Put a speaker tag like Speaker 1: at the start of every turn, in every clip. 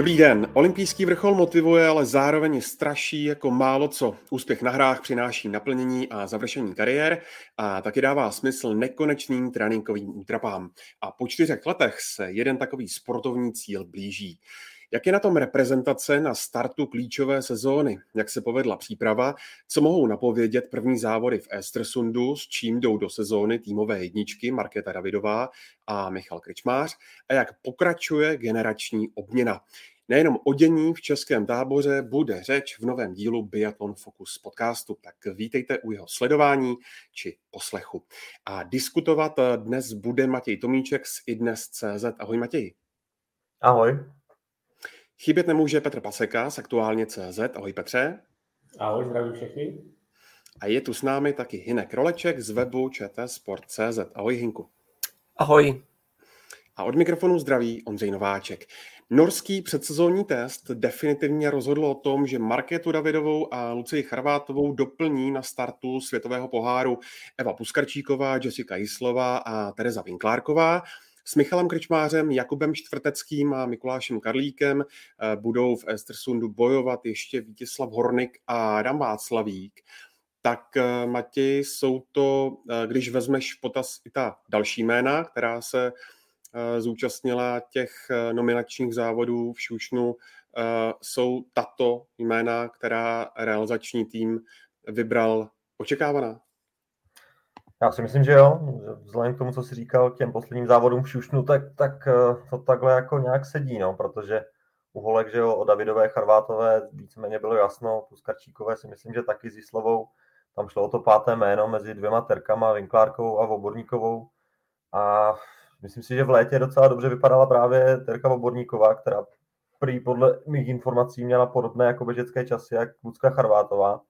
Speaker 1: Dobrý den. Olympijský vrchol motivuje, ale zároveň straší jako málo co. Úspěch na hrách přináší naplnění a završení kariér a taky dává smysl nekonečným tréninkovým útrapám. A po čtyřech letech se jeden takový sportovní cíl blíží. Jak je na tom reprezentace na startu klíčové sezóny? Jak se povedla příprava? Co mohou napovědět první závody v Estersundu, s čím jdou do sezóny týmové jedničky Markéta Davidová a Michal Krečmář? A jak pokračuje generační obměna? Nejenom o dění v českém táboře bude řeč v novém dílu Biathlon Focus podcastu, tak vítejte u jeho sledování či poslechu. A diskutovat dnes bude Matěj Tomíček z idnes.cz. Ahoj Matěj.
Speaker 2: Ahoj.
Speaker 1: Chybět nemůže Petr Paseka z Aktuálně CZ. Ahoj Petře.
Speaker 3: Ahoj, zdravím všechny.
Speaker 1: A je tu s námi taky Hinek Roleček z webu čtsport.cz. Ahoj Hinku.
Speaker 4: Ahoj.
Speaker 1: A od mikrofonu zdraví Ondřej Nováček. Norský předsezónní test definitivně rozhodl o tom, že Markétu Davidovou a Lucii Charvátovou doplní na startu světového poháru Eva Puskarčíková, Jessica Jislová a Tereza Vinklárková. S Michalem Krčmářem, Jakubem Čtvrteckým a Mikulášem Karlíkem eh, budou v Estersundu bojovat ještě Vítězslav Hornik a Adam Václavík. Tak eh, Matěj, jsou to, eh, když vezmeš v potaz i ta další jména, která se zúčastnila těch nominačních závodů v Šušnu, jsou tato jména, která realizační tým vybral očekávaná?
Speaker 2: Já si myslím, že jo. Vzhledem k tomu, co jsi říkal, k těm posledním závodům v Šušnu, tak, tak eh, to takhle jako nějak sedí, no, protože u holek, že jo, o Davidové, Charvátové víceméně bylo jasno, plus Karčíkové si myslím, že taky s Jislovou, tam šlo o to páté jméno mezi dvěma Terkama, Vinklárkovou a Voborníkovou a myslím si, že v létě docela dobře vypadala právě Terka Voborníková, která prý podle mých informací měla podobné jako běžecké časy jak Lucka Charvátová,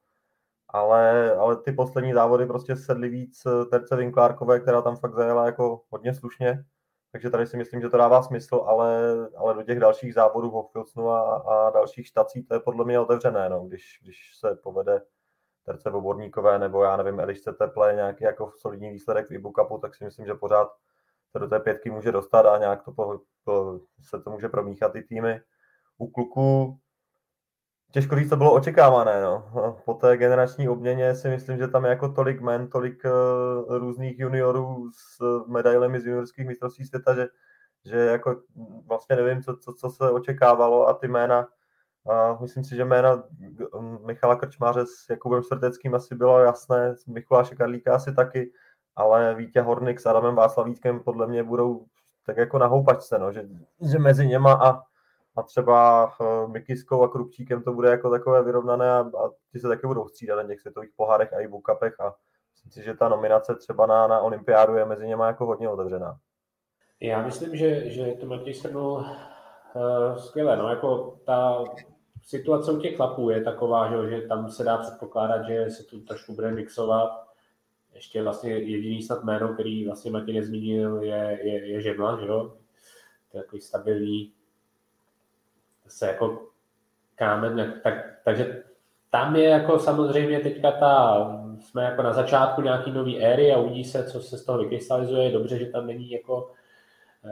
Speaker 2: ale, ale ty poslední závody prostě sedly víc eh, Terce Vinklárkové, která tam fakt zajela jako hodně slušně, takže tady si myslím, že to dává smysl, ale, ale do těch dalších závodů v Hofpilsnu a, a dalších štací to je podle mě otevřené, no, když, když se povede Terce Voborníkové nebo já nevím, Elišce Teple, nějaký jako solidní výsledek v Ibu tak si myslím, že pořád se do té pětky může dostat a nějak to, po, po, se to může promíchat ty týmy. U kluků Těžko říct, to bylo očekávané. No. Po té generační obměně si myslím, že tam je jako tolik men, tolik uh, různých juniorů s medailemi z juniorských mistrovství světa, že, že jako vlastně nevím, co, co, co se očekávalo a ty jména, uh, myslím si, že jména Michala Krčmáře s Jakubem Srdeckým asi bylo jasné, Mikuláše Karlíka asi taky, ale Vítě Hornik s Adamem Václavíčkem podle mě budou tak jako na houpačce, no, že, že mezi něma a a třeba uh, Mikiskou a Krupčíkem to bude jako takové vyrovnané a, a ty se taky budou střídat na těch světových pohárech a i Bukapech a myslím si, že ta nominace třeba na, na olympiádu je mezi něma jako hodně otevřená.
Speaker 3: Já myslím, že, že to Matěj shrnul uh, skvěle. No, jako ta situace u těch chlapů je taková, že, že tam se dá předpokládat, že se tu trošku bude mixovat. Ještě vlastně jediný snad jméno, který vlastně Matěj nezmínil, je, je, je Žemla, že jo? To je takový stabilní se jako kámen, tak, takže tam je jako samozřejmě teďka ta, jsme jako na začátku nějaký nový éry a uvidí se, co se z toho vykrystalizuje. Je dobře, že tam není jako,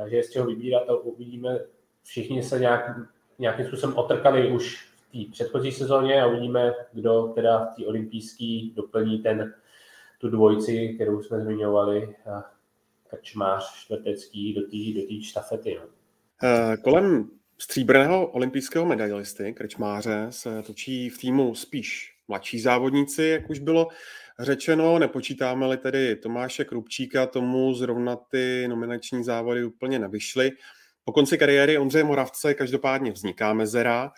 Speaker 3: že je z čeho vybírat, to uvidíme. Všichni se nějak, nějakým způsobem otrkali už v té předchozí sezóně a uvidíme, kdo teda v té olympijské doplní ten, tu dvojici, kterou jsme zmiňovali, Krčmář, Čtvrtecký do té do štafety. No.
Speaker 1: Eh, kolem stříbrného olympijského medailisty Krečmáře se točí v týmu spíš mladší závodníci, jak už bylo řečeno. Nepočítáme-li tedy Tomáše Krupčíka, tomu zrovna ty nominační závody úplně nevyšly. Po konci kariéry Ondřeje Moravce každopádně vzniká mezera.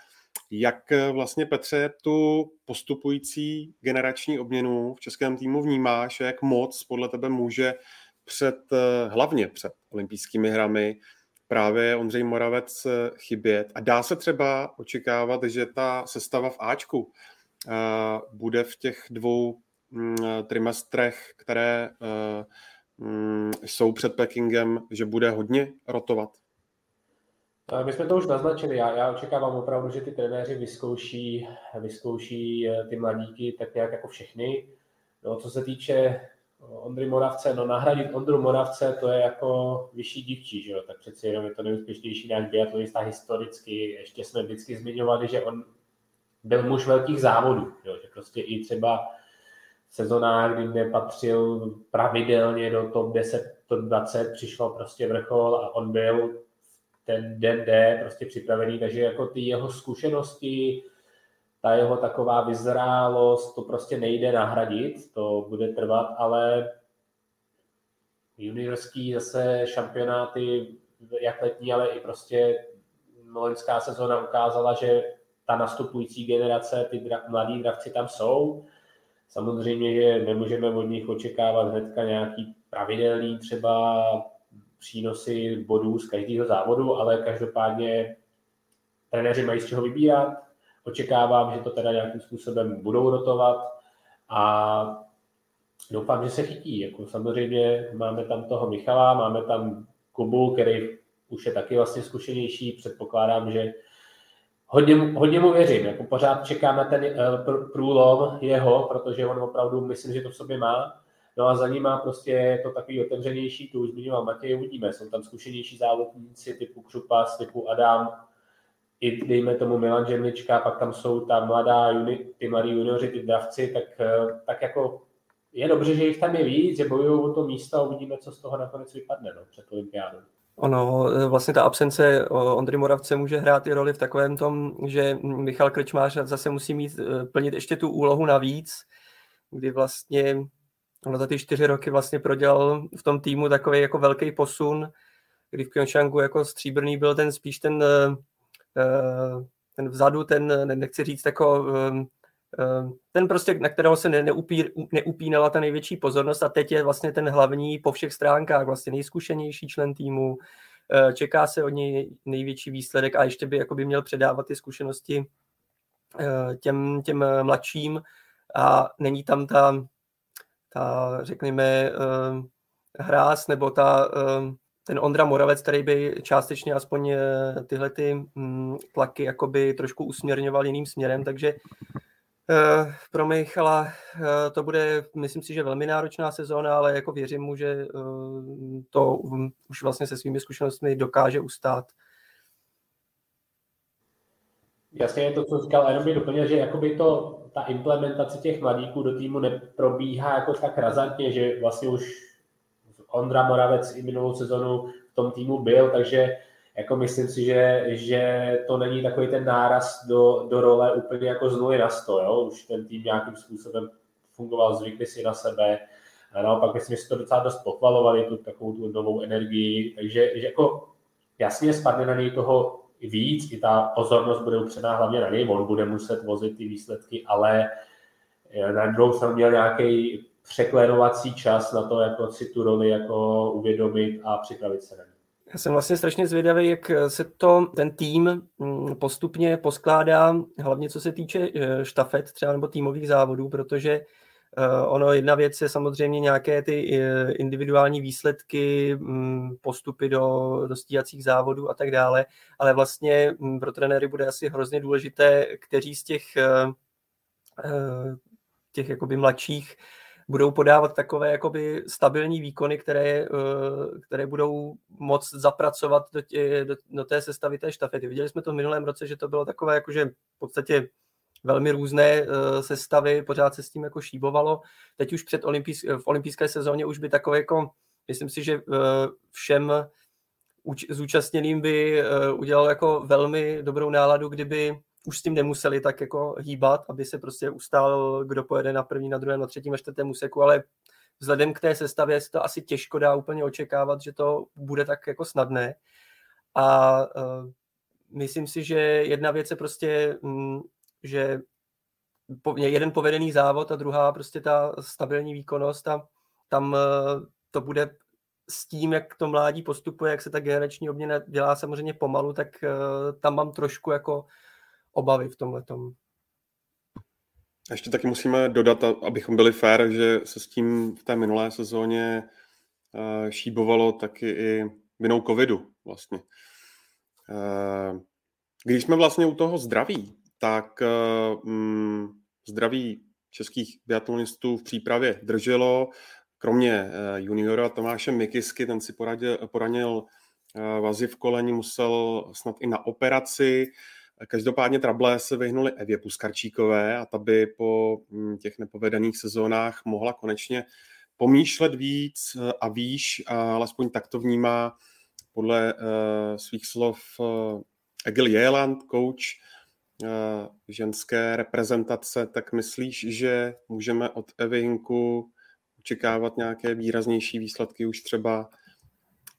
Speaker 1: Jak vlastně, Petře, tu postupující generační obměnu v českém týmu vnímáš jak moc podle tebe může před, hlavně před olympijskými hrami právě Ondřej Moravec eh, chybět. A dá se třeba očekávat, že ta sestava v Ačku eh, bude v těch dvou mm, trimestrech, které eh, mm, jsou před Pekingem, že bude hodně rotovat?
Speaker 3: My jsme to už naznačili. Já, já očekávám opravdu, že ty trenéři vyzkouší, vyzkouší ty mladíky tak nějak jako všechny. No, co se týče Ondry Moravce, no nahradit Ondru Moravce, to je jako vyšší dívčí, že jo, tak přeci jenom je to nejúspěšnější náš biatlonista historicky, ještě jsme vždycky zmiňovali, že on byl muž velkých závodů, jo, že prostě i třeba sezóna, kdy nepatřil pravidelně do top 10, top 20, přišlo prostě vrchol a on byl ten den D prostě připravený, takže jako ty jeho zkušenosti, ta jeho taková vyzrálost, to prostě nejde nahradit, to bude trvat, ale juniorský zase šampionáty, jak letní, ale i prostě loňská sezóna ukázala, že ta nastupující generace, ty dra- mladí dravci tam jsou. Samozřejmě, že nemůžeme od nich očekávat hnedka nějaký pravidelný třeba přínosy bodů z každého závodu, ale každopádně trenéři mají z čeho vybírat. Očekávám, že to teda nějakým způsobem budou rotovat a doufám, že se chytí. Jako samozřejmě máme tam toho Michala, máme tam Kubu, který už je taky vlastně zkušenější. Předpokládám, že hodně, hodně mu věřím. Jako pořád čekám na ten uh, průlom jeho, protože on opravdu myslím, že to v sobě má. No a za ním má prostě to takový otevřenější, tu už zmiňoval Matěj, uvidíme. Jsou tam zkušenější závodníci typu Křupas, typu Adam, i dejme tomu Milan Žemlička, pak tam jsou ta mladá, ty mladí junioři, ty dravci, tak, eh, tak jako je dobře, že jich tam je víc, že bojují o to místo a uvidíme, co z toho nakonec vypadne no, před olympiádou.
Speaker 4: Ono, eh, vlastně ta absence Ondry Moravce může hrát i roli v takovém tom, že Michal Krčmář zase musí mít, eh, plnit ještě tu úlohu navíc, kdy vlastně ono za ty čtyři roky vlastně prodělal v tom týmu takový jako velký posun, kdy v Pyeongchangu jako stříbrný byl ten spíš ten, ten vzadu, ten, nechci říct jako Ehm, ten prostě, na kterého se neupí, neupínala ta největší pozornost a teď je vlastně ten hlavní po všech stránkách, vlastně nejzkušenější člen týmu, ehm, čeká se od něj největší výsledek a ještě by jako by měl předávat ty zkušenosti ehm, těm, těm mladším. A není tam ta, ta řekněme, hráz nebo ta, ten Ondra Moravec, který by částečně aspoň tyhle ty mm, tlaky jakoby trošku usměrňoval jiným směrem, takže Eh, pro Michala eh, to bude, myslím si, že velmi náročná sezóna, ale jako věřím mu, že eh, to už vlastně se svými zkušenostmi dokáže ustát.
Speaker 3: Jasně je to, co říkal, jenom bych doplnil, že jakoby to, ta implementace těch mladíků do týmu neprobíhá jako tak razantně, že vlastně už Ondra Moravec i minulou sezonu v tom týmu byl, takže jako myslím si, že, že to není takový ten náraz do, do role úplně jako z nuly na sto, jo? už ten tým nějakým způsobem fungoval, zvykli si na sebe, a naopak myslím, že si to docela dost pochvalovali, tu takovou tu novou energii, takže že jako jasně spadne na něj toho víc, i ta pozornost bude upřená hlavně na něj, on bude muset vozit ty výsledky, ale na druhou stranu měl nějaký překlenovací čas na to, jako si tu roli jako uvědomit a připravit se na ní.
Speaker 4: Já jsem vlastně strašně zvědavý, jak se to ten tým mm, postupně poskládá, hlavně co se týče eh, štafet třeba nebo týmových závodů, protože eh, ono jedna věc je samozřejmě nějaké ty eh, individuální výsledky, mm, postupy do, do stíhacích závodů a tak dále, ale vlastně mm, pro trenéry bude asi hrozně důležité, kteří z těch těch jakoby mladších budou podávat takové jakoby stabilní výkony, které, eh, které budou moc zapracovat do, tě, do, do té sestavy té štafety. Viděli jsme to v minulém roce, že to bylo takové jakože v podstatě velmi různé uh, sestavy, pořád se s tím jako šíbovalo. Teď už před olympijs, v olympijské sezóně už by takové jako, myslím si, že uh, všem zúčastněným by udělal jako velmi dobrou náladu, kdyby už s tím nemuseli tak jako hýbat, aby se prostě ustál, kdo pojede na první, na druhém, na třetím a čtvrtém úseku, ale vzhledem k té sestavě se to asi těžko dá úplně očekávat, že to bude tak jako snadné. A uh, myslím si, že jedna věc je prostě, um, že po, jeden povedený závod a druhá prostě ta stabilní výkonnost a tam uh, to bude s tím, jak to mládí postupuje, jak se ta generační obměna dělá samozřejmě pomalu, tak uh, tam mám trošku jako obavy v tomhle.
Speaker 1: Ještě taky musíme dodat, abychom byli fair, že se s tím v té minulé sezóně eh, šíbovalo taky i vinou covidu vlastně. Eh, když jsme vlastně u toho zdraví, tak mm, zdraví českých biatlonistů v přípravě drželo. kromě juniora Tomáše Mikisky, ten si poradil, poranil vazy v koleni, musel snad i na operaci. Každopádně Trable se vyhnuli Evě Puskarčíkové a ta by po hm, těch nepovedených sezónách mohla konečně pomýšlet víc a výš, a alespoň tak to vnímá podle uh, svých slov uh, Egil Jeland, coach ženské reprezentace, tak myslíš, že můžeme od Evy Hinku očekávat nějaké výraznější výsledky už třeba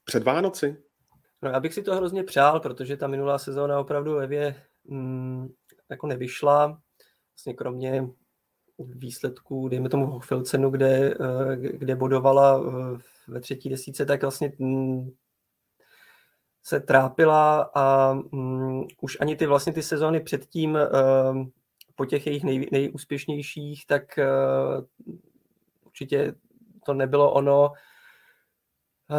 Speaker 1: před Vánoci?
Speaker 4: No já bych si to hrozně přál, protože ta minulá sezóna opravdu Evě mm, jako nevyšla. Vlastně kromě výsledků, dejme tomu Filcenu, kde, kde bodovala ve třetí desíce, tak vlastně mm, se trápila a um, už ani ty vlastně ty sezóny předtím uh, po těch jejich nej, nejúspěšnějších, tak určitě to nebylo ono.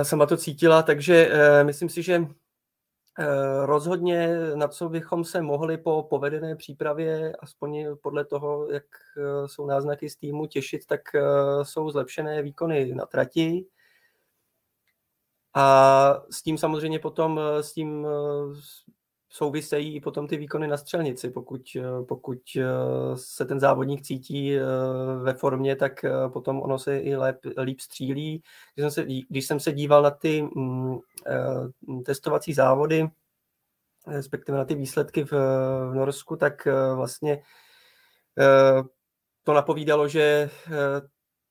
Speaker 4: Sama to cítila, takže myslím si, že rozhodně na co bychom se mohli po povedené přípravě, aspoň podle toho, jak uh, jsou náznaky z týmu těšit, tak uh, jsou zlepšené výkony na trati, a s tím samozřejmě potom eh, s tím eh, souvisejí i potom ty výkony na střelnici. Pokud, eh, pokud se ten závodník cítí ve formě, tak potom ono se i lép, líp střílí. Když jsem, se, když jsem se díval na ty mm, testovací závody, respektive na ty výsledky v, v Norsku, tak vlastně to napovídalo, že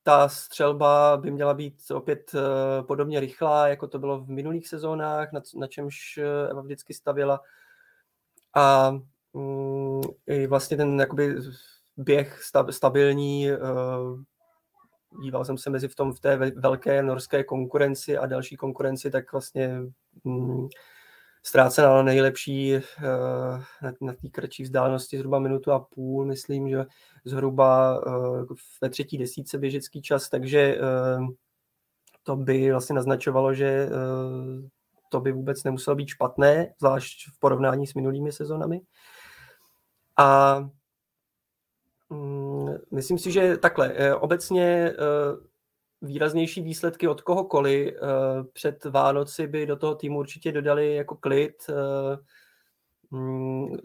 Speaker 4: ta střelba by měla být opět eh, podobně rychlá, jako to bylo v minulých sezónách, na, na čemž eh, Eva vždycky stavěla. A mm, i vlastně ten jakoby běh stabilní, eh, díval jsem se mezi v tom v té velké norské konkurenci a další konkurenci, tak vlastně mm, ztrácena nejlepší eh, na, na té kratší vzdálenosti zhruba minutu a půl, myslím, že zhruba eh, ve třetí desíce běžecký čas, takže to by vlastně naznačovalo, že to by vůbec nemuselo být špatné, zvlášť v porovnání s minulými sezonami. A mm, myslím si, že takhle, obecně výraznější výsledky od kohokoliv eh, před Vánoci by do toho týmu určitě dodali jako klid. Eh, mm,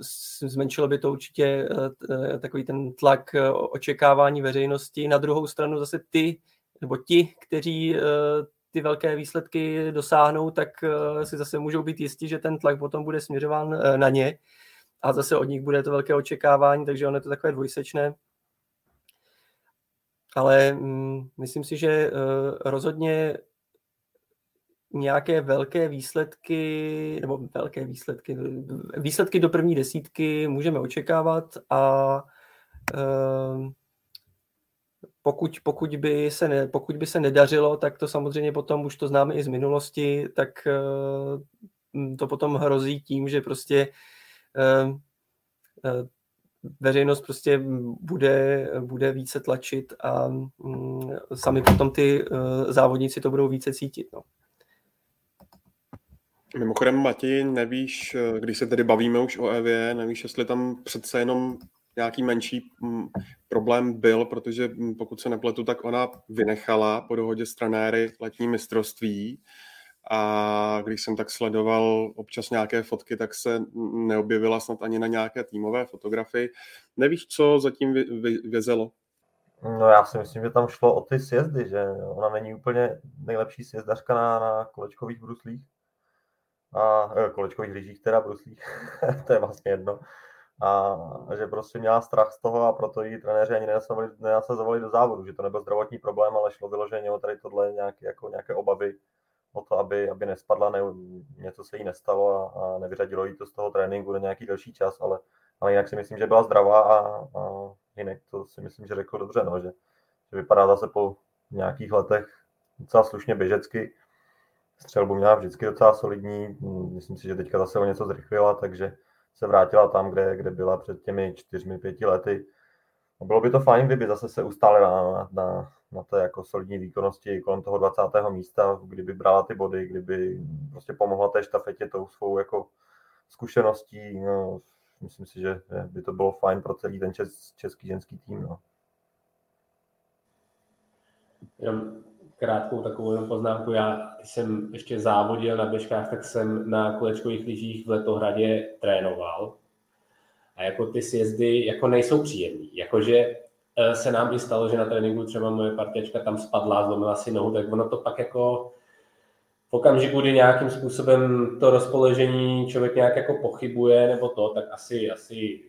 Speaker 4: zmenšilo by to určitě eh, takový ten tlak očekávání veřejnosti. Na druhou stranu zase ty, nebo ti, kteří ty velké výsledky dosáhnou, tak si zase můžou být jistí, že ten tlak potom bude směřován na ně. A zase od nich bude to velké očekávání, takže ono je to takové dvojsečné. Ale mm, myslím si, že uh, rozhodně nějaké velké výsledky, nebo velké výsledky, výsledky do první desítky můžeme očekávat a pokud, pokud, by se ne, pokud by se nedařilo, tak to samozřejmě potom už to známe i z minulosti, tak uh, to potom hrozí tím, že prostě uh, veřejnost prostě bude, bude více tlačit a mm, sami potom ty závodníci to budou více cítit. No.
Speaker 1: Mimochodem, Mati, nevíš, eh, když se tedy bavíme už o Evě, nevíš, jestli tam přece jenom nějaký menší mm, problém byl, protože mm, pokud se nepletu, tak ona vynechala po dohodě s trenéry letní mistrovství a když jsem tak sledoval občas nějaké fotky, tak se neobjevila snad ani na nějaké týmové fotografii. Nevíš, co zatím vězelo?
Speaker 2: No já si myslím, že tam šlo o ty sjezdy, že ona není úplně nejlepší sjezdařka na, na kolečkových bruslích. A e, kolečkových lyžích teda bruslích, to je vlastně jedno. A že prostě měla strach z toho a proto ji trenéři ani nenasazovali do závodu, že to nebyl zdravotní problém, ale šlo vyloženě o tady tohle nějaké, jako nějaké obavy, o to, aby, aby nespadla, ne, něco se jí nestalo a, a nevyřadilo jí to z toho tréninku na nějaký delší čas, ale, ale jinak si myslím, že byla zdravá a, a jinak to si myslím, že řekl dobře, no, že, že vypadá zase po nějakých letech docela slušně běžecky. Střelbu měla vždycky docela solidní, myslím si, že teďka zase o něco zrychlila, takže se vrátila tam, kde, kde byla před těmi čtyřmi, pěti lety. A bylo by to fajn, kdyby zase se ustálila na, na, na té jako solidní výkonnosti kolem toho 20. místa, kdyby brala ty body, kdyby prostě pomohla té štafetě tou svou jako zkušeností. No, myslím si, že by to bylo fajn pro celý ten čes, český ženský tým. No.
Speaker 3: Krátkou takovou poznámku. Já, jsem ještě závodil na běžkách, tak jsem na kolečkových lyžích v Letohradě trénoval. A jako ty sjezdy jako nejsou příjemný. Jakože eh, se nám i stalo, že na tréninku třeba moje partiačka tam spadla, zlomila si nohu, tak ono to pak jako v okamžiku, kdy nějakým způsobem to rozpoložení člověk nějak jako pochybuje nebo to, tak asi, asi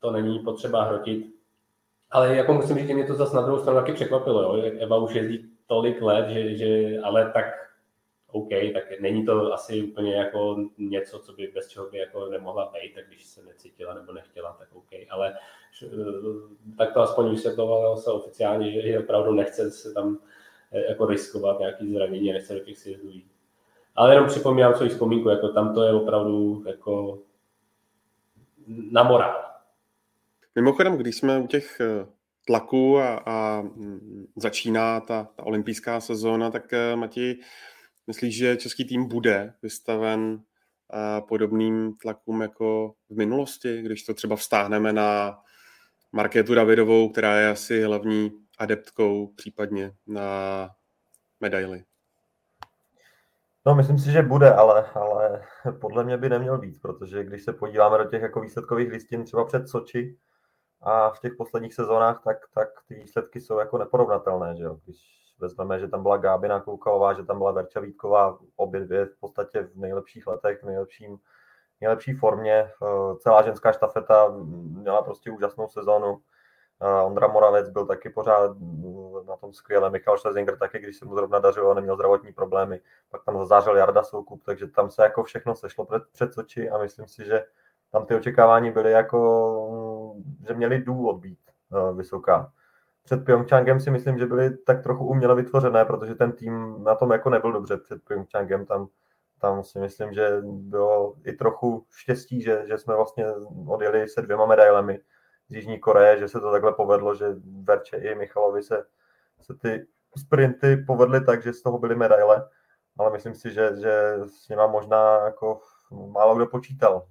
Speaker 3: to není potřeba hrotit. Ale jako musím říct, že mě to zase na druhou stranu taky překvapilo. Jo? Eva už jezdí tolik let, že, že, ale tak OK, tak není to asi úplně jako něco, co by bez čeho by jako nemohla být, tak když se necítila nebo nechtěla, tak OK, ale eh, tak to aspoň vysvětlovalo se oficiálně, že opravdu nechce se tam eh, jako riskovat nějaký zranění, nechce do těch sjezdů jít. Ale jenom připomínám svoji vzpomínku, jako tam to je opravdu jako na morál.
Speaker 1: Mimochodem, když jsme u těch eh, tlaků a, a mm, začíná ta, ta olympijská sezóna, tak Matěj, myslíš, že český tým bude vystaven podobným tlakům jako v minulosti, když to třeba vztáhneme na Markétu Davidovou, která je asi hlavní adeptkou případně na medaily?
Speaker 2: No, myslím si, že bude, ale, ale podle mě by neměl být, protože když se podíváme do těch jako výsledkových listin třeba před Soči a v těch posledních sezónách, tak, tak ty výsledky jsou jako neporovnatelné, že jo? Když vezmeme, že tam byla Gábina Koukalová, že tam byla Verča Vítková, obě dvě v podstatě v nejlepších letech, v nejlepším, nejlepší formě. Eh, celá ženská štafeta měla prostě úžasnou sezónu. Eh, Ondra Moravec byl taky pořád na tom skvěle. Michal Schlesinger taky, když se mu zrovna dařilo, neměl zdravotní problémy. Pak tam zazářil Jarda Soukup, takže tam se jako všechno sešlo před, před Soči a myslím si, že tam ty očekávání byly jako, že měli důvod být eh, vysoká před Pyeongchangem si myslím, že byly tak trochu uměle vytvořené, protože ten tým na tom jako nebyl dobře před Pyeongchangem. Tam, tam si myslím, že bylo i trochu štěstí, že, že jsme vlastně odjeli se dvěma medailemi z Jižní Koreje, že se to takhle povedlo, že Verče i Michalovi se, se ty sprinty povedly tak, že z toho byly medaile, ale myslím si, že, že s nima možná jako málo kdo počítal.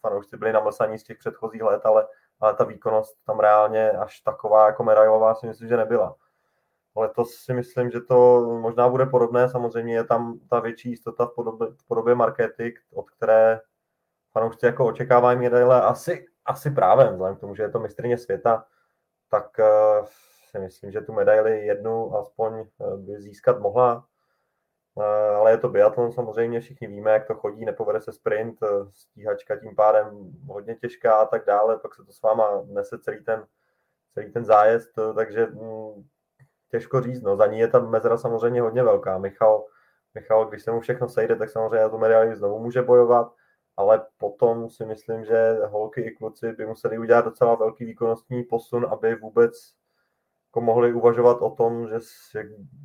Speaker 2: Fanoušci byli namlsaní z těch předchozích let, ale ale ta výkonnost tam reálně až taková jako medailová si myslím, že nebyla. Letos si myslím, že to možná bude podobné, samozřejmě je tam ta větší jistota v podobě, v podobě markety, od které fanoušci jako očekávají medaile, asi, asi právě, vzhledem k tomu, že je to mistrně světa, tak uh, si myslím, že tu medaili jednu aspoň uh, by získat mohla. Eh, ale je to biatlon samozřejmě, všichni víme, jak to chodí, nepovede se sprint, eh, stíhačka tím pádem hodně těžká a tak dále, pak se to s váma nese celý ten, celý ten zájezd, eh, takže hm, těžko říct, no, za ní je ta mezera samozřejmě hodně velká. Michal, Michal, když se mu všechno sejde, tak samozřejmě na tu medaili znovu může bojovat, ale potom si myslím, že holky i kluci by museli udělat docela velký výkonnostní posun, aby vůbec jako mohli uvažovat o tom, že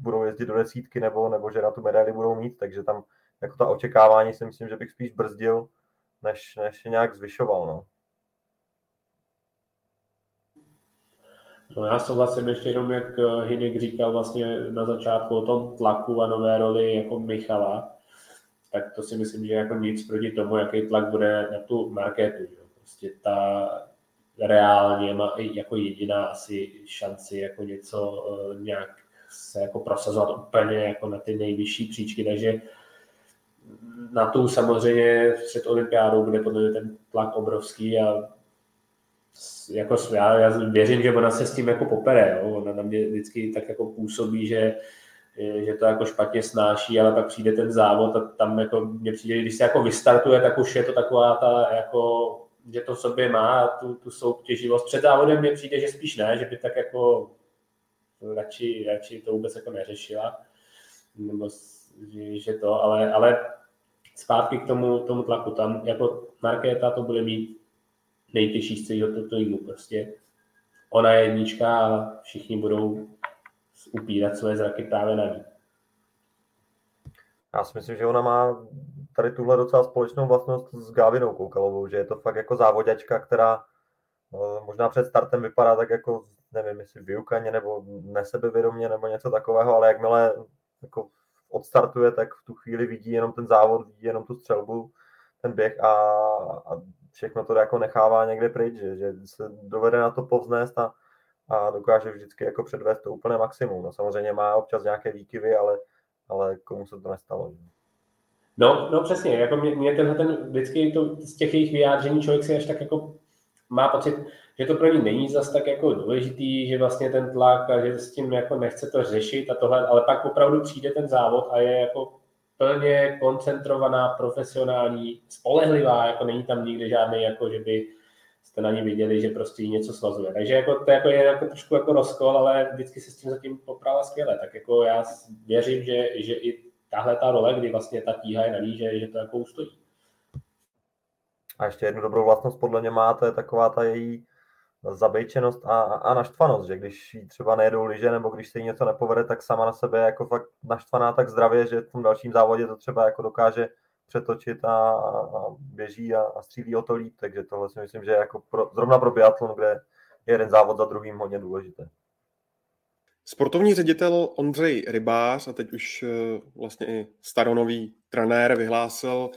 Speaker 2: budou jezdit do desítky nebo, nebo že na tu medaili budou mít, takže tam jako ta očekávání si myslím, že bych spíš brzdil, než, než je nějak zvyšoval. No.
Speaker 3: No já souhlasím ještě jenom, jak eh, Hinek říkal vlastně na začátku o tom tlaku a nové roli jako Michala, tak to si myslím, že jako nic proti tomu, jaký tlak bude na tu marketu. Prostě ta, reálně má jako jediná asi šanci jako něco uh, nějak se jako prosazovat úplně jako na ty nejvyšší příčky, takže na tu samozřejmě před olympiádou bude podle mě ten tlak obrovský a jako já, já věřím, že ona se s tím jako popere, jo? ona na mě vždycky tak jako působí, že že to jako špatně snáší, ale pak přijde ten závod a tam jako mně přijde, když se jako vystartuje, tak už je to taková ta jako že to v sobě má tu, tu soutěživost. Před závodem mně přijde, že spíš ne, že by tak jako radši, radši to vůbec jako neřešila, nebo že to, ale, ale zpátky k tomu, tomu tlaku. Tam jako Markéta to bude mít nejtěžší z celého týmu. Prostě ona je jednička a všichni budou upírat své zraky právě na ní.
Speaker 2: Já si myslím, že ona má tady tuhle docela společnou vlastnost s Gávinou Koukalovou, že je to fakt jako závoděčka, která no, možná před startem vypadá tak jako, nevím, jestli vyukaně nebo nesebevědomě nebo něco takového, ale jakmile jako odstartuje, tak v tu chvíli vidí jenom ten závod, vidí jenom tu střelbu, ten běh a, a všechno to jako nechává někde pryč, že, že se dovede na to povznést a, a dokáže vždycky jako předvést to úplné maximum. No, samozřejmě má občas nějaké výkyvy, ale, ale komu se to nestalo.
Speaker 3: No, no přesně, jako mě, mě tenhle ten vždycky to, z těch jejich vyjádření člověk si až tak jako má pocit, že to pro ní není zas tak jako důležitý, že vlastně ten tlak a že s tím jako nechce to řešit a tohle, ale pak opravdu přijde ten závod a je jako plně koncentrovaná, profesionální, spolehlivá, jako není tam nikde žádný, jako že by jste na ní viděli, že prostě něco svazuje. Takže jako, to jako je jako trošku jako rozkol, ale vždycky se s tím zatím poprala skvěle. Tak jako já věřím, že, že i tahle ta role, kdy vlastně ta tíha je na ní, že, že to jako ustojí.
Speaker 2: A ještě jednu dobrou vlastnost podle mě má, to je taková ta její zabejčenost a, a naštvanost, že když jí třeba nejedou liže nebo když se jí něco nepovede, tak sama na sebe jako fakt naštvaná tak zdravě, že v tom dalším závodě to třeba jako dokáže přetočit a, a běží a, a střílí o to líp, takže tohle si myslím, že jako pro, zrovna pro biatlon, kde je jeden závod za druhým hodně důležité.
Speaker 1: Sportovní ředitel Ondřej Rybář a teď už eh, vlastně i staronový trenér vyhlásil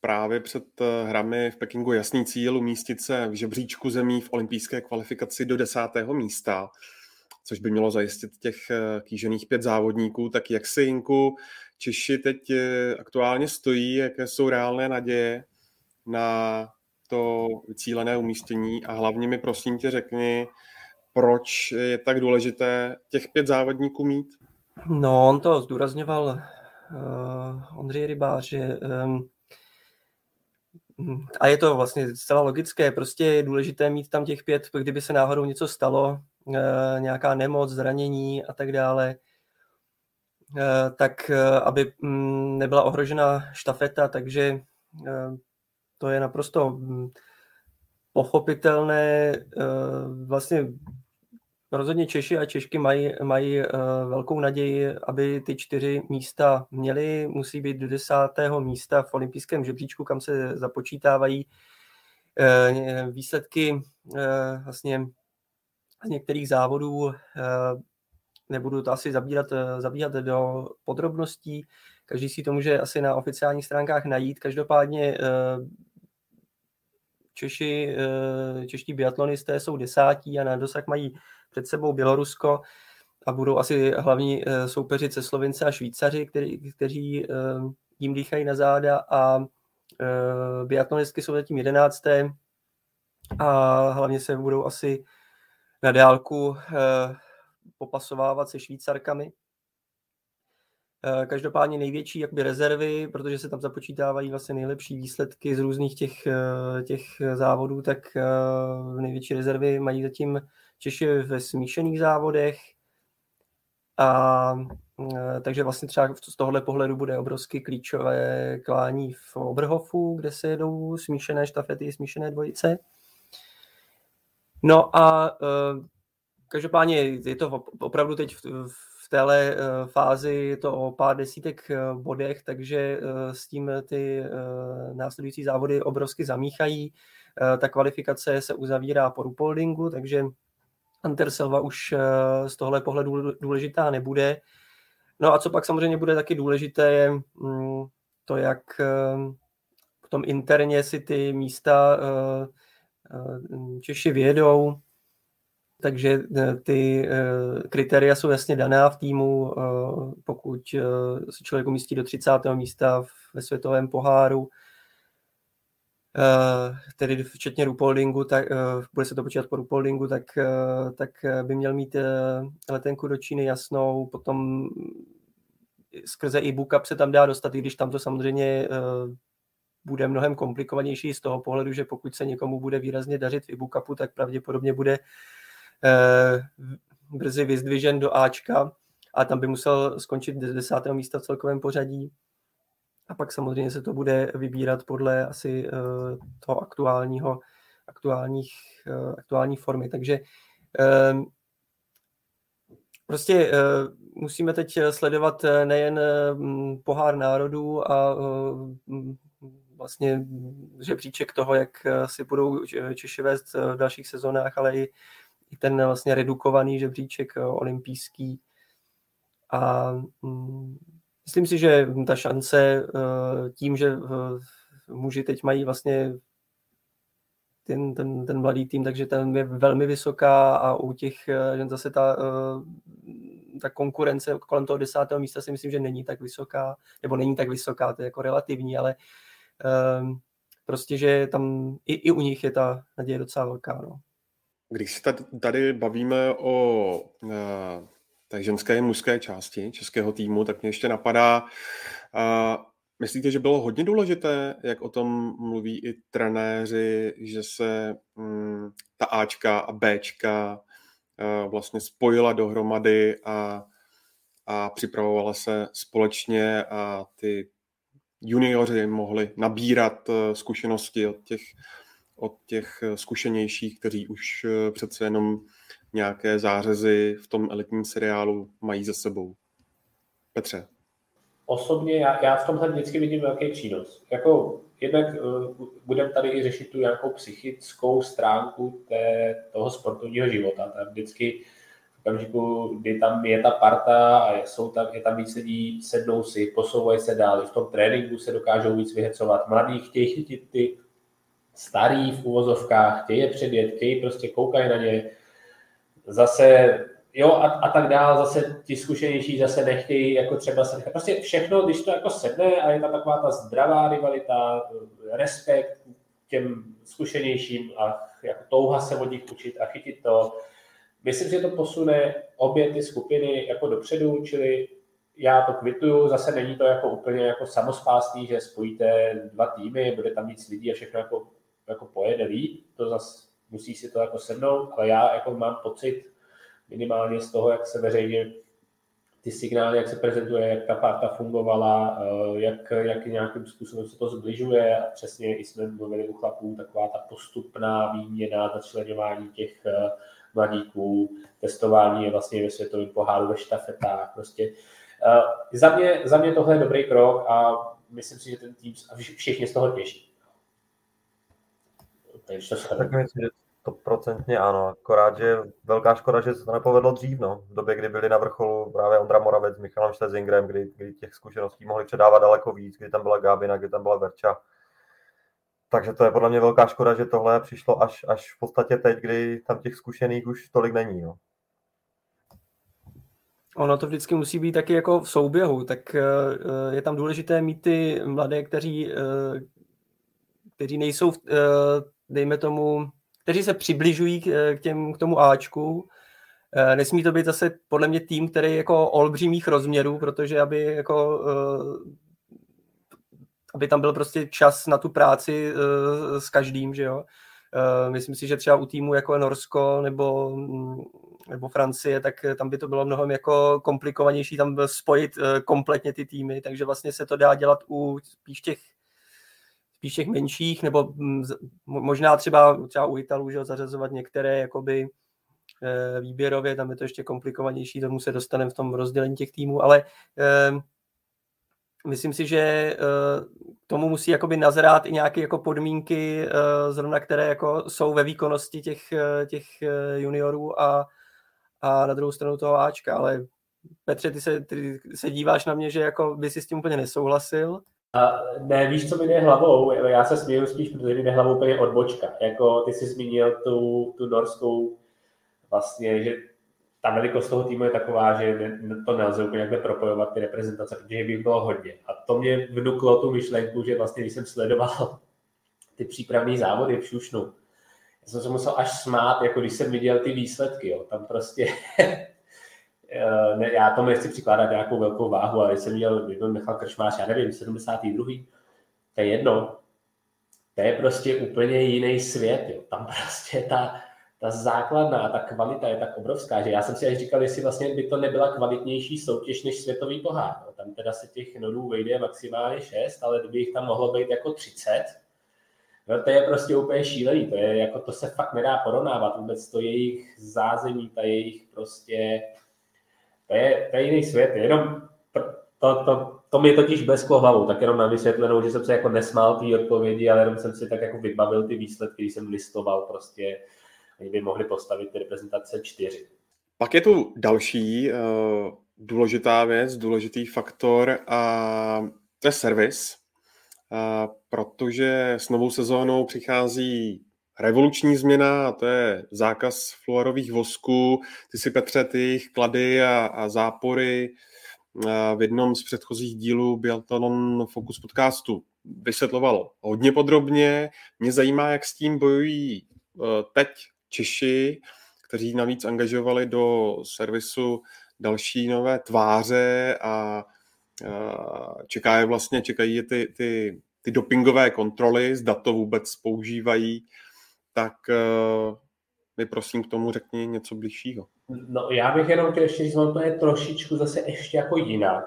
Speaker 1: právě před eh, hrami v Pekingu jasný cíl umístit se v žebříčku zemí v olympijské kvalifikaci do desátého místa, což by mělo zajistit těch eh, kýžených pět závodníků. Tak jak se Jinku Češi teď aktuálně stojí, jaké jsou reálné naděje na to cílené umístění a hlavně mi prosím tě řekni, proč je tak důležité těch pět závodníků mít?
Speaker 4: No, on to zdůrazňoval uh, Ondřej Rybář, že um, a je to vlastně zcela logické, prostě je důležité mít tam těch pět, kdyby se náhodou něco stalo, uh, nějaká nemoc, zranění a tak dále, uh, tak aby um, nebyla ohrožena štafeta, takže to je naprosto um, pochopitelné. Vlastně rozhodně Češi a Češky mají, mají uh, velkou naději, aby ty čtyři místa měli. Musí být do desátého místa v olympijském žebříčku, kam se započítávají uh, výsledky uh, vlastně z některých závodů. Nebudu to asi zabírat, zabíhat do podrobností, každý si to může asi na oficiálních stránkách najít. Každopádně Češi, čeští biatlonisté jsou desátí a na dosah mají před sebou Bělorusko a budou asi hlavní eh, soupeři se Slovince a Švýcaři, který, kteří eh, jim dýchají na záda a eh, biatlonistky jsou zatím jedenácté a hlavně se budou asi na dálku popasovávat se Švýcarkami. Každopádně největší jakby rezervy, protože se tam započítávají vlastně nejlepší výsledky z různých těch, těch závodů, tak největší rezervy mají zatím Češi ve smíšených závodech. A e, takže vlastně třeba z tohohle pohledu bude obrovsky klíčové klání v Oberhofu, kde se jedou smíšené štafety, smíšené dvojice. No a e, každopádně je to opravdu teď v téhle e, fázi je to o pár desítek bodech, takže s tím ty následující závody obrovsky zamíchají. Ta kvalifikace se uzavírá po Rupoldingu, takže Hunter Silva už eh, z tohle pohledu důležitá nebude. No a co pak samozřejmě bude taky důležité, je mm, to, jak eh, interně si ty místa eh, Češi vědou, takže ty kritéria jsou jasně daná v týmu, pokud se člověk umístí do 30. místa ve světovém poháru, tedy včetně Rupoldingu, tak uh, bude se to počítat po Rupoldingu, tak, uh, tak by měl mít letenku do Číny jasnou, potom skrze i bookup se tam dá dostat, i když tam to samozřejmě bude mnohem komplikovanější z toho pohledu, že pokud se někomu bude výrazně dařit v e-bookupu, tak pravděpodobně bude brzy vyzdvižen do Ačka a tam by musel skončit z desátého místa v celkovém pořadí a pak samozřejmě se to bude vybírat podle asi uh, toho aktuálního, aktuálních, uh, aktuální formy. Takže uh, prostě uh, musíme teď sledovat nejen pohár národů a vlastně žebříček toho, jak si budou Češi vést v dalších sezónách, ale i, i ten vlastně redukovaný žebříček olympijský. A um, Myslím si, že ta šance eh, tím, že eh, muži teď mají vlastně ten, ten, ten mladý tým, takže ten je velmi vysoká a u těch žen zase ta, ta konkurence kolem toho desátého místa si myslím, že není tak vysoká, nebo není tak vysoká, to je jako relativní, ale um, prostě, že tam i, i u nich je ta naděje docela velká. No.
Speaker 1: Když se tady bavíme o té ženské a mužské části českého týmu, tak mě ještě napadá, uh, myslíte, že bylo hodně důležité, jak o tom mluví i trenéři, že se um, ta Ačka a Bčka uh, vlastně spojila dohromady a, a připravovala se společně a ty junioři mohli nabírat zkušenosti od těch od těch eh, zkušenějších, kteří už eh, přece jenom nějaké zářezy v tom elitním seriálu mají za sebou. Petře.
Speaker 3: Osobně já, já v tomhle vždycky vidím velký přínos. Jako jednak uh, budeme tady i řešit tu nějakou psychickou stránku té, toho sportovního života. Tam vždycky v okamžiku, kdy tam je ta parta a jsou tam, je tam víc lidí, sednou si, posouvají se dál, v tom tréninku se dokážou víc vyhecovat. Mladí chtějí chytit ty starý v uvozovkách, chtějí je předjet, chtějí prostě koukají na ně, zase jo a, a tak dál, zase ti zkušenější zase nechtějí jako třeba se nechat. Prostě všechno, když to jako sedne a je tam taková ta zdravá rivalita, respekt těm zkušenějším a jako touha se od nich učit a chytit to. Myslím, že to posune obě ty skupiny jako dopředu, čili já to kvituju, zase není to jako úplně jako samospásný, že spojíte dva týmy, bude tam víc lidí a všechno jako jako pojede líp, to zase musí si to jako sednout, ale já jako mám pocit minimálně z toho, jak se veřejně ty signály, jak se prezentuje, jak ta parta fungovala, eh, jak, jak nějakým způsobem se to zbližuje a přesně i jsme mluvili u chlapů, taková ta postupná výměna, začlenování těch eh, mladíků, testování je vlastně ve světovém poháru ve štafetách. Prostě. Eh, za, mě, za mě tohle je dobrý krok a myslím si, že ten tým všichni z toho těší.
Speaker 2: Takže to tak myslím, že to procentně ano, akorát, že velká škoda, že se to nepovedlo dřív, no. V době, kdy byli na vrcholu právě Ondra Moravec s Michalem Štezingrem, kdy, kdy těch zkušeností mohli předávat daleko víc, kdy tam byla Gábina, kdy tam byla Verča. Takže to je podle mě velká škoda, že tohle přišlo až, až v podstatě teď, kdy tam těch zkušených už tolik není. No.
Speaker 4: Ono to vždycky musí být taky jako v souběhu, tak eh, je tam důležité mít ty mladé, kteří, eh, kteří nejsou dejme tomu, kteří se přibližují k, těm, k tomu Ačku. Eh, nesmí to být zase podle mě tým, který je jako olbřímých rozměrů, protože aby jako eh, aby tam byl prostě čas na tu práci eh, s každým, že jo. Myslím si, že třeba u týmu jako Norsko nebo, nebo Francie, tak tam by to bylo mnohem jako komplikovanější tam spojit kompletně ty týmy, takže vlastně se to dá dělat u spíš těch spíš těch menších, nebo mm, možná třeba, třeba u Italů, že zařazovat některé jakoby e, výběrově, tam je to ještě komplikovanější, tomu se dostaneme v tom rozdělení těch týmů, ale e, myslím si, že e, tomu musí jakoby nazrát i nějaké jako podmínky, zrovna které jako jsou ve výkonnosti těch, těch juniorů a, a na druhou stranu toho Ačka, ale Petře, ty se, ty se díváš na mě, že jako by si s tím úplně nesouhlasil.
Speaker 3: A ne, víš, co mi jde hlavou? Já se směju spíš, protože mi jde hlavou úplně odbočka. Jako ty jsi zmínil tu, tu norskou vlastně, že ta velikost toho týmu je taková, že to nelze úplně jakhle propojovat ty reprezentace, protože by bylo hodně. A to mě vnuklo tu myšlenku, že vlastně, když jsem sledoval ty přípravné závody v Šušnu, já jsem se musel až smát, jako když jsem viděl ty výsledky. Jo. Tam prostě ne, já tomu nechci přikládat nějakou velkou váhu, ale jsem měl, jednou nechal Kršmář, já nevím, 72. To je jedno. To je prostě úplně jiný svět. Jo. Tam prostě ta, ta základná, ta kvalita je tak obrovská, že já jsem si až říkal, jestli vlastně by to nebyla kvalitnější soutěž než světový pohár. No, tam teda se těch nodů vejde maximálně 6, ale kdyby jich tam mohlo být jako 30, no to je prostě úplně šílený. To, je, jako, to se fakt nedá porovnávat vůbec to jejich zázemí, ta jejich prostě to je, to je jiný svět, jenom to, to, to mi totiž blesklo hlavou, tak jenom na vysvětlenou, že jsem se jako nesmál té odpovědi, ale jenom jsem si tak jako vybavil ty výsledky, když jsem listoval prostě, oni by mohli postavit ty reprezentace čtyři.
Speaker 1: Pak je tu další uh, důležitá věc, důležitý faktor a to je servis, uh, protože s novou sezónou přichází revoluční změna a to je zákaz fluorových vosků. Ty si, Petře, ty jejich klady a, a zápory v jednom z předchozích dílů Biathlon Focus podcastu vysvětlovalo hodně podrobně. Mě zajímá, jak s tím bojují e, teď Češi, kteří navíc angažovali do servisu další nové tváře a čeká je vlastně, čekají je ty, ty, ty dopingové kontroly, zda to vůbec používají, tak mi prosím k tomu řekni něco blížšího.
Speaker 3: No já bych jenom chtěl ještě říct, to je trošičku zase ještě jako jinak.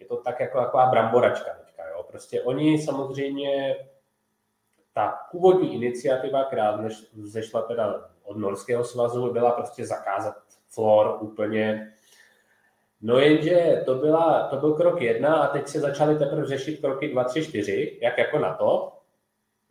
Speaker 3: Je to tak jako taková bramboračka teďka, jo. Prostě oni samozřejmě, ta původní iniciativa, která zešla teda od Norského svazu, byla prostě zakázat flor úplně. No jenže to, byla, to byl krok jedna a teď se začaly teprve řešit kroky 2, 3, 4, jak jako na to.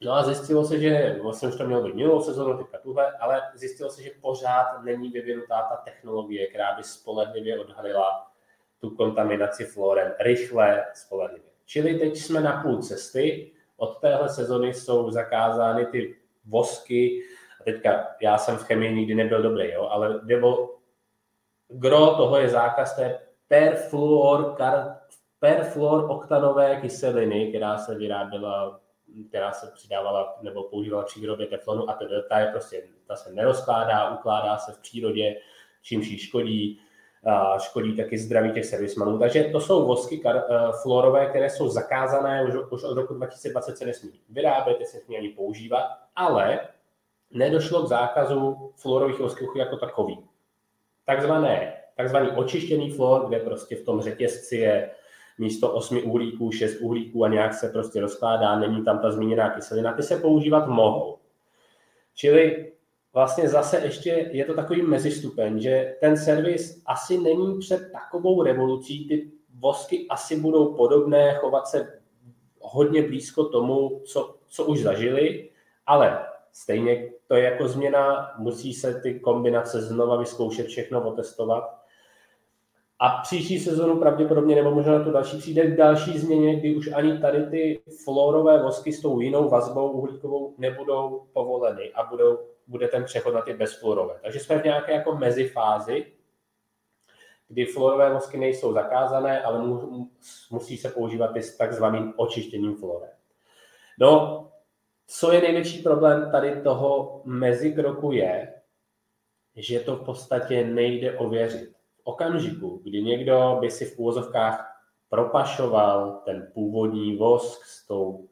Speaker 3: No a zjistilo se, že vlastně už to mělo být minulou sezónu, teďka tuhle, ale zjistilo se, že pořád není vyvinutá ta technologie, která by spolehlivě odhalila tu kontaminaci florem rychle, spolehlivě. Čili teď jsme na půl cesty, od téhle sezony jsou zakázány ty vosky, a teďka já jsem v chemii nikdy nebyl dobrý, jo, ale nebo gro toho je zákaz té perfluor, perfluor oktanové kyseliny, která se vyráběla která se přidávala nebo používala při výrobě teflonu a teda ta je prostě, ta se nerozkládá, ukládá se v přírodě, čímž jí škodí, a škodí taky zdraví těch servismanů. Takže to jsou vosky kar, uh, fluorové, které jsou zakázané, už, už od roku 2020 se nesmí vyrábět, se nesmí ani používat, ale nedošlo k zákazu fluorových vosků jako takový. Takzvané, takzvaný očištěný fluor, kde prostě v tom řetězci je místo 8 uhlíků 6 uhlíků a nějak se prostě rozkládá, není tam ta zmíněná kyselina, ty se používat mohou. Čili vlastně zase ještě je to takový mezistupeň, že ten servis asi není před takovou revolucí, ty vosky asi budou podobné, chovat se hodně blízko tomu, co, co už zažili, ale stejně to je jako změna, musí se ty kombinace znova vyzkoušet, všechno otestovat a příští sezonu pravděpodobně, nebo možná to další, přijde k další změně, kdy už ani tady ty florové vosky s tou jinou vazbou uhlíkovou nebudou povoleny a budou, bude ten přechod na ty bezfluorové. Takže jsme v nějaké jako mezifázi, kdy fluorové vosky nejsou zakázané, ale mu, musí se používat i s takzvaným očištěním florem. No, co je největší problém tady toho mezikroku je, že to v podstatě nejde ověřit okamžiku, kdy někdo by si v úvozovkách propašoval ten původní vosk s tou, uh,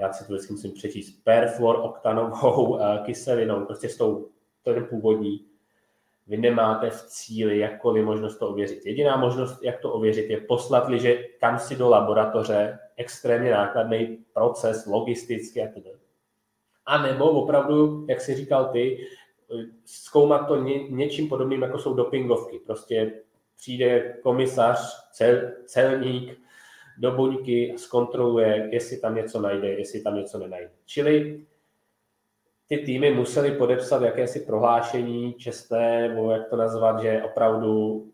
Speaker 3: já si to vždycky musím přečíst, oktanovou uh, kyselinou, prostě s tou, ten původní, vy nemáte v cíli jakkoliv možnost to ověřit. Jediná možnost, jak to ověřit, je poslat liže kam si do laboratoře, extrémně nákladný proces, logisticky a tedy. A nebo opravdu, jak si říkal ty, zkoumat to ně, něčím podobným, jako jsou dopingovky. Prostě přijde komisař, cel, celník do buňky a zkontroluje, jestli tam něco najde, jestli tam něco nenajde. Čili ty týmy museli podepsat jakési prohlášení čestné, nebo jak to nazvat, že opravdu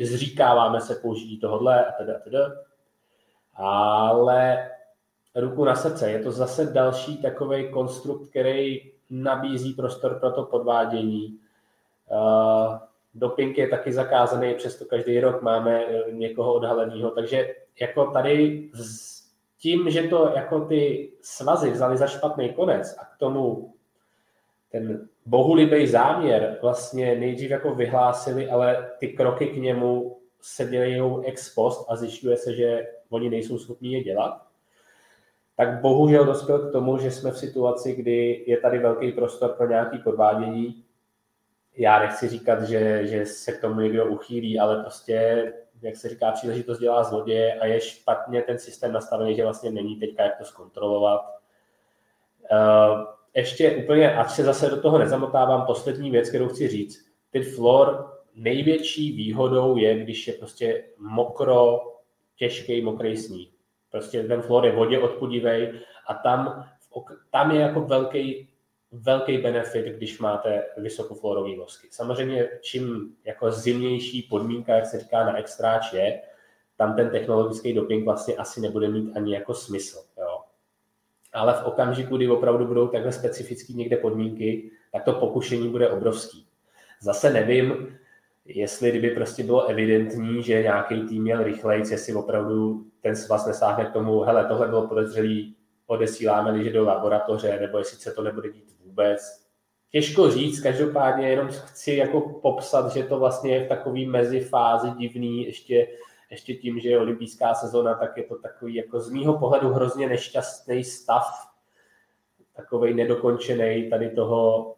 Speaker 3: zříkáváme se použití tohohle a teda, teda. Ale ruku na srdce, je to zase další takový konstrukt, který nabízí prostor pro to podvádění. Doping je taky zakázaný, přesto každý rok máme eh, někoho odhaleného, takže jako tady s tím, že to jako ty svazy vzali za špatný konec a k tomu ten bohulibý záměr vlastně nejdřív jako vyhlásili, ale ty kroky k němu se dělají ex post a zjišťuje se, že oni nejsou schopni je dělat, tak bohužel dospěl k tomu, že jsme v situaci, kdy je tady velký prostor pro nějaké podvádění. Já nechci říkat, že, že se k tomu někdo uchýlí, ale prostě, jak se říká, příležitost dělá zloděje a je špatně ten systém nastavený, že vlastně není teďka, jak to zkontrolovat. Uh, ještě úplně, ať se zase do toho nezamotávám, poslední věc, kterou chci říct. Ten flor největší výhodou je, když je prostě mokro, těžký mokrý sníh Prostě ten flor je vodě odpudivej a tam, tam je jako velký, velký benefit, když máte vysokoflorový vosky. Samozřejmě čím jako zimnější podmínka, jak se říká na extráč je, tam ten technologický doping vlastně asi nebude mít ani jako smysl. Jo. ale v okamžiku, kdy opravdu budou takhle specifické někde podmínky, tak to pokušení bude obrovský. Zase nevím, jestli kdyby prostě bylo evidentní, že nějaký tým měl rychleji, jestli opravdu ten svaz nesáhne k tomu, hele, tohle bylo podezřelý, odesíláme že do laboratoře, nebo jestli se to nebude dít vůbec. Těžko říct, každopádně jenom chci jako popsat, že to vlastně je v takový mezifázi divný, ještě, ještě tím, že je olympijská sezóna, tak je to takový jako z mýho pohledu hrozně nešťastný stav, takový nedokončený tady toho,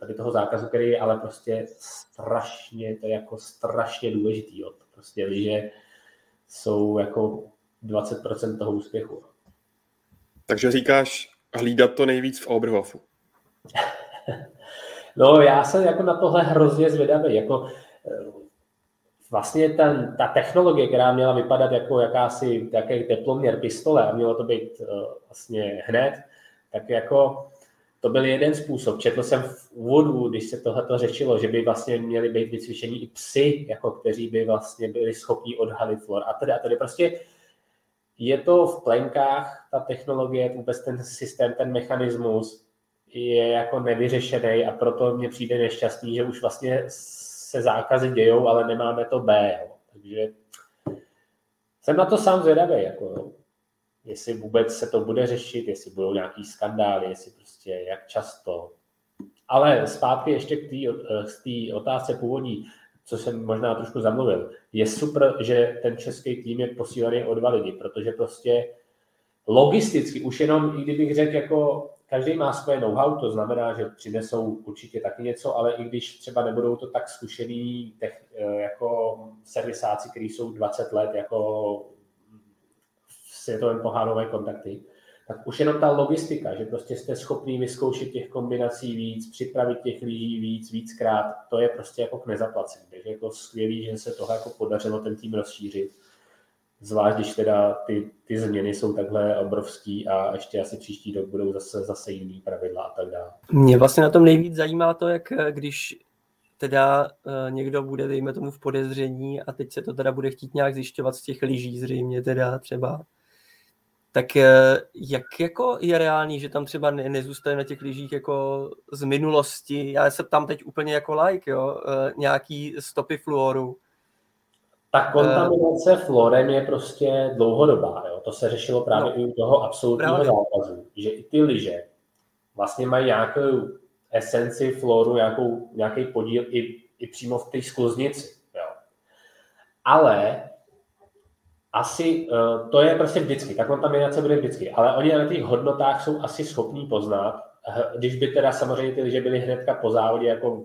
Speaker 3: tady toho zákazu, který je ale prostě strašně, to je jako strašně důležitý. Jo. Prostě liže jsou jako 20% toho úspěchu.
Speaker 1: Takže říkáš hlídat to nejvíc v Oberhofu.
Speaker 3: no já jsem jako na tohle hrozně zvědavý. Jako, eh, vlastně ten, ta technologie, která měla vypadat jako jakási jaký teploměr pistole a mělo to být uh, vlastně hned, tak jako to byl jeden způsob. Četl jsem v úvodu, když se tohle řešilo, že by vlastně měli být vycvičení i psy, jako kteří by vlastně byli schopni odhalit flor a tedy a tedy. Prostě je to v plenkách, ta technologie, vůbec ten systém, ten mechanismus je jako nevyřešený a proto mně přijde nešťastný, že už vlastně se zákazy dějou, ale nemáme to B. Jo. Takže jsem na to sám zvědavý, jako, jestli vůbec se to bude řešit, jestli budou nějaký skandály, jestli prostě jak často. Ale zpátky ještě k té otázce původní, co jsem možná trošku zamluvil. Je super, že ten český tým je posílený o dva lidi, protože prostě logisticky, už jenom, i kdybych řekl, jako každý má svoje know-how, to znamená, že přinesou určitě taky něco, ale i když třeba nebudou to tak zkušený tech, jako servisáci, kteří jsou 20 let jako světovém pohárové kontakty, tak už jenom ta logistika, že prostě jste schopný vyzkoušet těch kombinací víc, připravit těch lidí víc, víckrát, to je prostě jako k nezaplacení. Takže jako skvělý, že se toho jako podařilo ten tým rozšířit. Zvlášť, když teda ty, ty změny jsou takhle obrovský a ještě asi příští rok budou zase, zase jiný pravidla a tak dále.
Speaker 4: Mě vlastně na tom nejvíc zajímá to, jak když teda uh, někdo bude, dejme tomu, v podezření a teď se to teda bude chtít nějak zjišťovat z těch lyží zřejmě teda třeba, tak eh, jak jako je reálný, že tam třeba ne, nezůstane na těch lyžích jako z minulosti, já se tam teď úplně jako like, jo, eh, nějaký stopy fluoru.
Speaker 3: Ta kontaminace uh, florem je prostě dlouhodobá, jo. to se řešilo právě no, i u toho absolutního zákazu, že i ty lyže vlastně mají nějakou esenci floru, nějakou, nějaký podíl i, i přímo v té skluznici. Jo. Ale asi uh, to je prostě vždycky, ta kontaminace bude vždycky, ale oni na těch hodnotách jsou asi schopní poznat, když by teda samozřejmě ty liže byly hnedka po závodě jako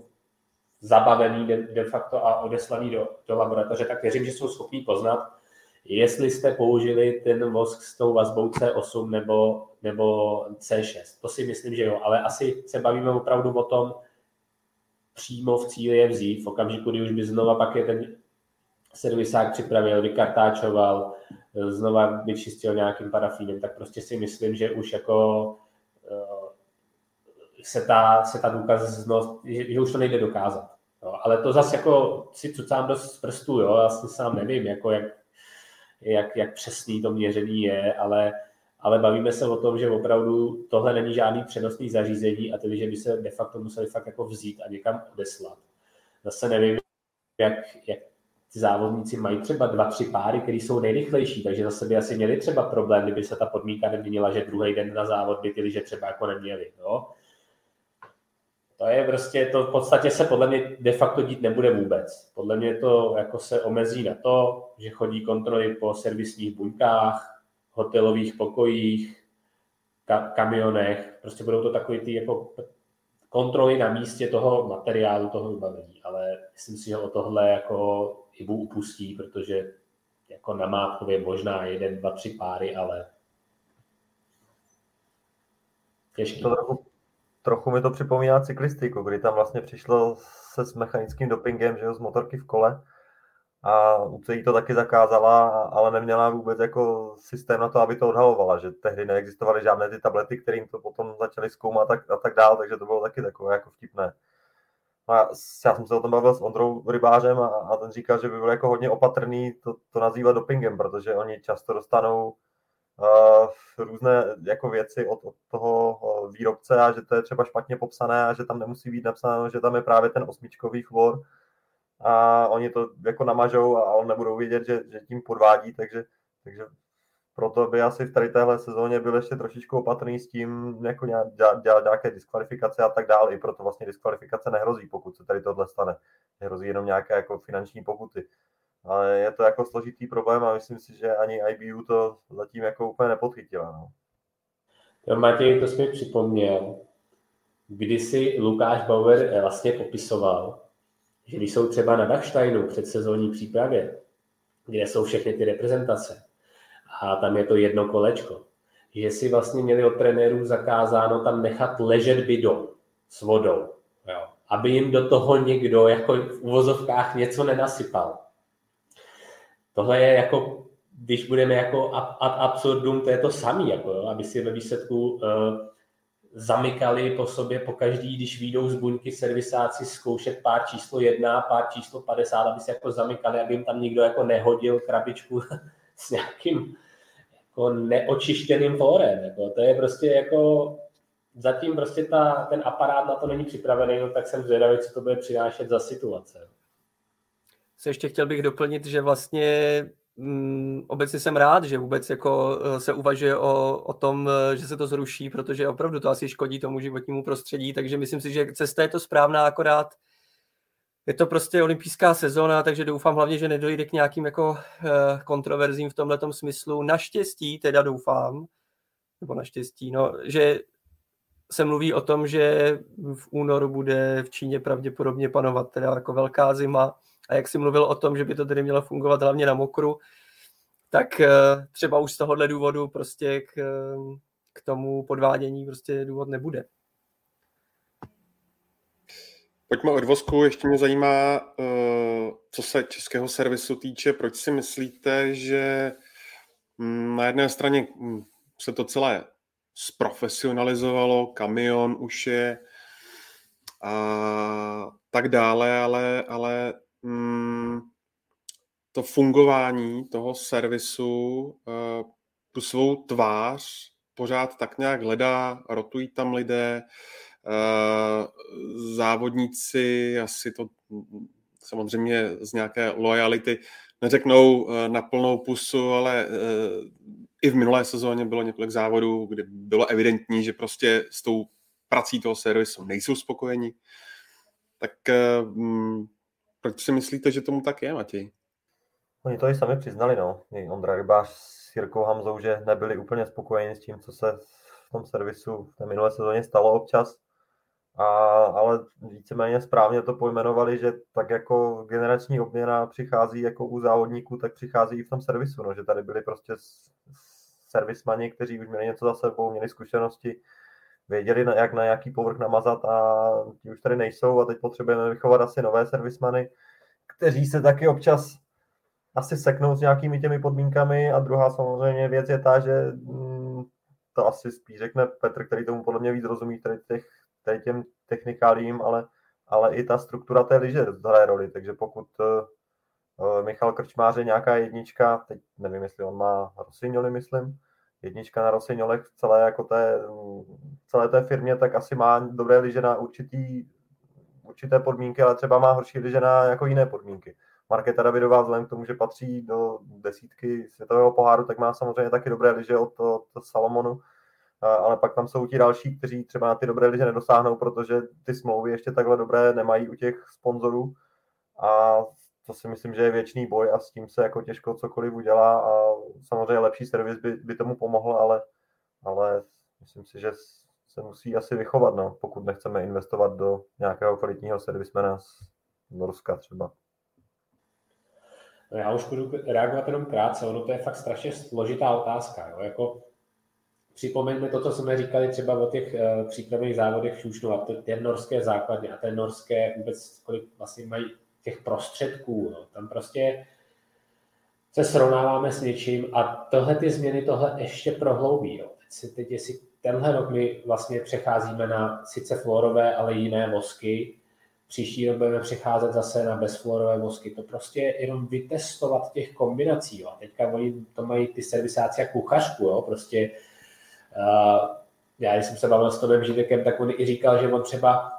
Speaker 3: zabavený de, de facto a odeslaný do, do laboratoře, tak věřím, že jsou schopní poznat, jestli jste použili ten vosk s tou vazbou C8 nebo, nebo C6. To si myslím, že jo, ale asi se bavíme opravdu o tom, přímo v cíli je vzít, v okamžiku, kdy už by znova pak je ten servisák připravil, vykartáčoval, znova vyčistil nějakým parafínem, tak prostě si myslím, že už jako eh, se ta, se ta důkaznost, že, že už to nejde dokázat. Jo. Ale to zase jako si cucám dost z prstů, jo, já si sám nevím, jako jak, jak, jak přesný to měření je, ale, ale bavíme se o tom, že opravdu tohle není žádný přenosný zařízení a tedy, že by se de facto museli fakt jako vzít a někam odeslat. Zase nevím, jak, jak ty závodníci mají třeba dva, tři páry, které jsou nejrychlejší, takže zase by asi měli třeba problém, kdyby se ta podmínka neměnila, že druhý den na závod by ty že třeba jako neměli. Jo? To je prostě, to v podstatě se podle mě de facto dít nebude vůbec. Podle mě to jako se omezí na to, že chodí kontroly po servisních buňkách, hotelových pokojích, ka- kamionech, prostě budou to takový ty jako kontroly na místě toho materiálu, toho vybavení, ale myslím si, že o tohle jako Ibu upustí, protože jako na Mátkově možná jeden, dva, tři páry, ale
Speaker 2: těžký. Trochu, trochu mi to připomíná cyklistiku, kdy tam vlastně přišlo se s mechanickým dopingem, že jo, z motorky v kole a UCI to taky zakázala, ale neměla vůbec jako systém na to, aby to odhalovala, že tehdy neexistovaly žádné ty tablety, kterým to potom začali zkoumat a, a tak dál, takže to bylo taky takové jako vtipné. A já, jsem se o tom bavil s Ondrou Rybářem a, a ten říkal, že by byl jako hodně opatrný to, to nazývat dopingem, protože oni často dostanou různé jako věci od, od toho výrobce a že to je třeba špatně popsané a že tam nemusí být napsáno, že tam je právě ten osmičkový chlor. A oni to jako namažou a on nebudou vědět, že, že tím podvádí, takže, takže proto by asi v tady téhle sezóně byl ještě trošičku opatrný s tím, jako dělat, dělat nějaké diskvalifikace a tak dále. I proto vlastně diskvalifikace nehrozí, pokud se tady tohle stane. Hrozí jenom nějaké jako finanční pokuty. Ale je to jako složitý problém a myslím si, že ani IBU to zatím jako úplně nepodchytila. No.
Speaker 3: Jo, Matěj, to jsi mi připomněl, si Lukáš Bauer vlastně popisoval, že když jsou třeba na Dachsteinu před sezónní přípravě, kde jsou všechny ty reprezentace, a tam je to jedno kolečko, že si vlastně měli od trenérů zakázáno tam nechat ležet bidon s vodou, jo, aby jim do toho někdo jako v uvozovkách něco nenasypal. Tohle je jako, když budeme jako ad absurdum, to je to samé, jako, jo, aby si ve výsledku uh, zamykali po sobě po každý, když výjdou z buňky servisáci zkoušet pár číslo jedna, pár číslo 50, aby se jako zamykali, aby jim tam nikdo jako nehodil krabičku s nějakým jako neočištěným fórem. Jako. To je prostě jako zatím prostě ta, ten aparát na to není připravený, no tak jsem zvědavý, co to bude přinášet za situace.
Speaker 4: Se ještě chtěl bych doplnit, že vlastně mm, obecně jsem rád, že vůbec jako eh, se uvažuje o, o tom, eh, že se to zruší, protože opravdu to asi škodí tomu životnímu prostředí, takže myslím si, že cesta je to správná, akorát je to prostě olympijská sezóna, takže doufám hlavně, že nedojde k nějakým jako eh, kontroverzím v tomhle smyslu. Naštěstí teda doufám, nebo naštěstí, no, že se mluví o tom, že v únoru bude v Číně pravděpodobně panovat teda jako velká zima a jak si mluvil o tom, že by to tedy mělo fungovat hlavně na mokru, tak eh, třeba už z tohohle důvodu prostě k, k tomu podvádění prostě důvod nebude.
Speaker 1: Pojďme od vosku, ještě mě zajímá, eh, co se českého servisu týče, proč si myslíte, že mm, na jedné straně mm, se to celé zprofesionalizovalo, kamion už je a tak dále, ale, ale mm, to fungování toho servisu eh, tu svou tvář pořád tak nějak hledá, rotují tam lidé, závodníci asi to samozřejmě z nějaké lojality neřeknou eh, na plnou pusu, ale eh, i v minulé sezóně bylo několik závodů, kde bylo evidentní, že prostě s tou prací toho servisu nejsou spokojeni. Tak hm, proč si myslíte, že tomu tak je, Matěj?
Speaker 2: Oni to i sami přiznali, no. Ondra Rybáš s Jirkou Hamzou, že nebyli úplně spokojeni s tím, co se v tom servisu v té minulé sezóně stalo občas. A, ale víceméně správně to pojmenovali, že tak jako generační obměna přichází jako u závodníků, tak přichází i v tom servisu, no, že tady byli prostě servismani, kteří už měli něco za sebou, měli zkušenosti, věděli, na, jak na jaký povrch namazat a ti už tady nejsou a teď potřebujeme vychovat asi nové servismany, kteří se taky občas asi seknou s nějakými těmi podmínkami. A druhá samozřejmě věc je ta, že mm, to asi spíš řekne Petr, který tomu podle mě víc rozumí, tady těch tady těm technikálím, ale, ale i ta struktura té liže hraje roli, takže pokud uh, Michal Krčmář je nějaká jednička, teď nevím, jestli on má Rosignoli, myslím, jednička na Rosignolech v celé, jako té, celé té firmě, tak asi má dobré liže na určitý, určité podmínky, ale třeba má horší liže na jako jiné podmínky. Markéta Davidová vzhledem k tomu, že patří do desítky světového poháru, tak má samozřejmě taky dobré liže od, od Salomonu, ale pak tam jsou ti další, kteří třeba na ty dobré liže nedosáhnou, protože ty smlouvy ještě takhle dobré nemají u těch sponzorů a to si myslím, že je věčný boj a s tím se jako těžko cokoliv udělá a samozřejmě lepší servis by, by tomu pomohl, ale, ale myslím si, že se musí asi vychovat, no, pokud nechceme investovat do nějakého kvalitního servismena z Norska třeba.
Speaker 3: No já už budu reagovat jenom krátce, ono to je fakt strašně složitá otázka. Jo? Jako připomeňme to, co jsme říkali třeba o těch uh, přípravných závodech a to, ty norské základny a té norské vůbec, kolik vlastně mají těch prostředků. No. Tam prostě se srovnáváme s něčím a tohle ty změny tohle ještě prohloubí. Jo. Teď, si, teď jestli tenhle rok my vlastně přecházíme na sice fluorové, ale jiné vosky, příští rok budeme přicházet zase na bezfluorové vosky. To prostě jenom vytestovat těch kombinací. Jo. Teďka oni to mají ty servisáci a kuchařku, jo. prostě já jsem se bavil s Tomem Židekem, tak on i říkal, že on třeba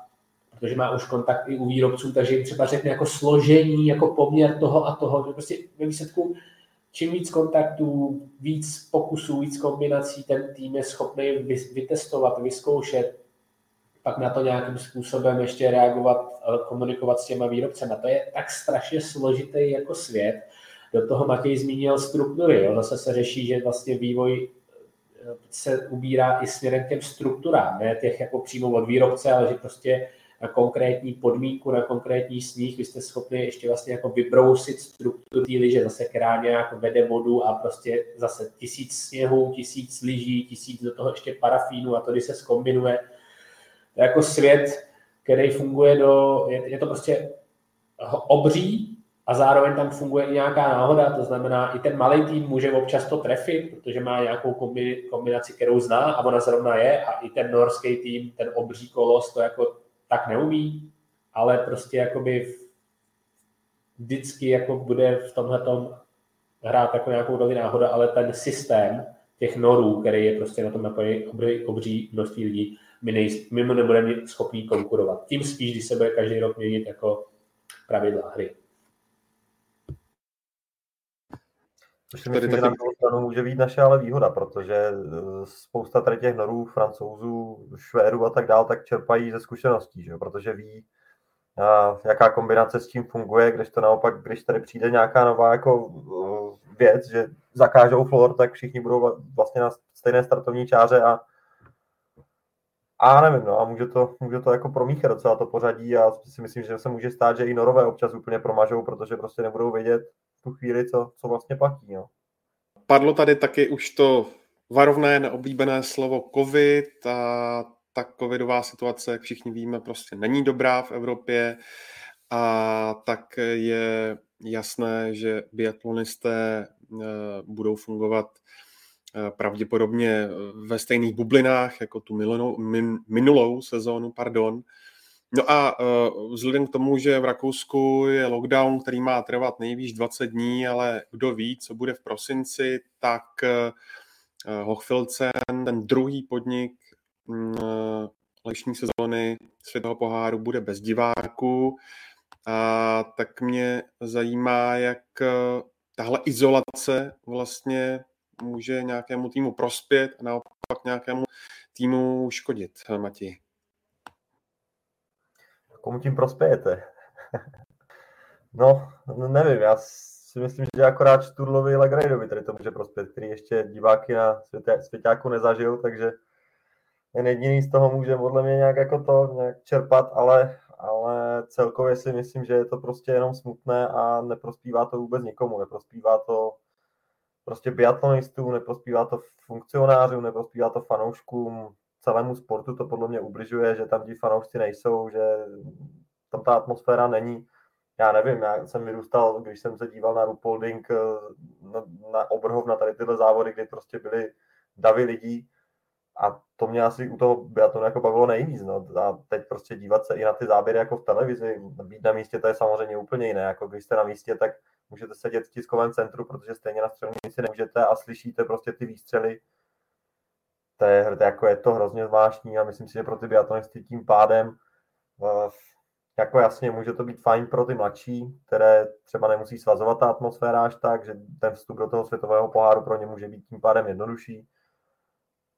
Speaker 3: protože má už kontakt i u výrobců, takže jim třeba řekne jako složení, jako poměr toho a toho. Prostě ve výsledku čím víc kontaktů, víc pokusů, víc kombinací ten tým je schopný vytestovat, vyzkoušet, pak na to nějakým způsobem ještě reagovat, komunikovat s těma výrobcemi. To je tak strašně složitý jako svět. Do toho Matěj zmínil struktury. Jo. Zase se řeší, že vlastně vývoj se ubírá i směrem k těm strukturám, ne těch jako přímo od výrobce, ale že prostě na konkrétní podmínku, na konkrétní sníh, vy jste schopni ještě vlastně jako vybrousit strukturu té liže, zase která nějak vede vodu a prostě zase tisíc sněhů, tisíc lyží, tisíc do toho ještě parafínu a to, když se skombinuje, to je jako svět, který funguje do, je, je to prostě obří a zároveň tam funguje i nějaká náhoda, to znamená, i ten malý tým může občas to trefit, protože má nějakou kombinaci, kterou zná a ona zrovna je a i ten norský tým, ten obří kolos to jako tak neumí, ale prostě jakoby vždycky jako bude v tomhle hrát jako nějakou roli náhoda, ale ten systém těch norů, který je prostě na tom napojený obří, obří množství lidí, my, nej, my nebudeme schopni konkurovat. Tím spíš, když se bude každý rok měnit jako pravidla hry.
Speaker 2: Což si myslím, že na druhou stranu může být naše ale výhoda, protože eh, spousta tady těch norů, francouzů, švédů a tak dál, tak čerpají ze zkušeností, že? protože ví, jaká kombinace s tím funguje, když to naopak, když tady přijde nějaká nová jako eh, věc, že zakážou flor, tak všichni budou vlastně na stejné startovní čáře a a nevím, no, a může to, může to jako promíchat docela to pořadí a si myslím, že se může stát, že i norové občas úplně promažou, protože prostě nebudou vědět, tu chvíli, co, co vlastně platí. Jo.
Speaker 1: Padlo tady taky už to varovné, neoblíbené slovo COVID a ta covidová situace, jak všichni víme, prostě není dobrá v Evropě a tak je jasné, že biatlonisté eh, budou fungovat eh, pravděpodobně ve stejných bublinách jako tu minulou, minulou sezónu, pardon, No a uh, vzhledem k tomu, že v Rakousku je lockdown, který má trvat nejvýš 20 dní, ale kdo ví, co bude v prosinci, tak uh, Hochfilzen, ten druhý podnik uh, sezóny světového poháru bude bez diváků. A tak mě zajímá, jak uh, tahle izolace vlastně může nějakému týmu prospět a naopak nějakému týmu škodit, Matěj
Speaker 2: komu tím prospějete? no, nevím, já si myslím, že akorát Šturlovi Legrejdovi tady to může prospět, který ještě diváky na světě, svěťáku nezažil, takže jen jediný z toho může podle mě nějak jako to nějak čerpat, ale, ale celkově si myslím, že je to prostě jenom smutné a neprospívá to vůbec nikomu, neprospívá to prostě biatlonistům, neprospívá to funkcionářům, neprospívá to fanouškům, celému sportu to podle mě ubližuje, že tam ti fanoušci nejsou, že tam ta atmosféra není. Já nevím, já jsem vyrůstal, když jsem se díval na Rupolding, eh, na, na Obrhov, na tady tyhle závody, kdy prostě byly davy lidí a to mě asi u toho biatlonu jako bavilo nejvíc. No. A teď prostě dívat se i na ty záběry jako v televizi, být na místě, to je samozřejmě úplně jiné. Jako když jste na místě, tak můžete sedět v tiskovém centru, protože stejně na střelnici nemůžete a slyšíte prostě ty výstřely to je, to jako je to hrozně zvláštní a myslím si, že pro ty biatlonisty tím pádem eh, jako jasně může to být fajn pro ty mladší, které třeba nemusí svazovat ta atmosféra až tak, že ten vstup do toho světového poháru pro ně může být tím pádem jednodušší,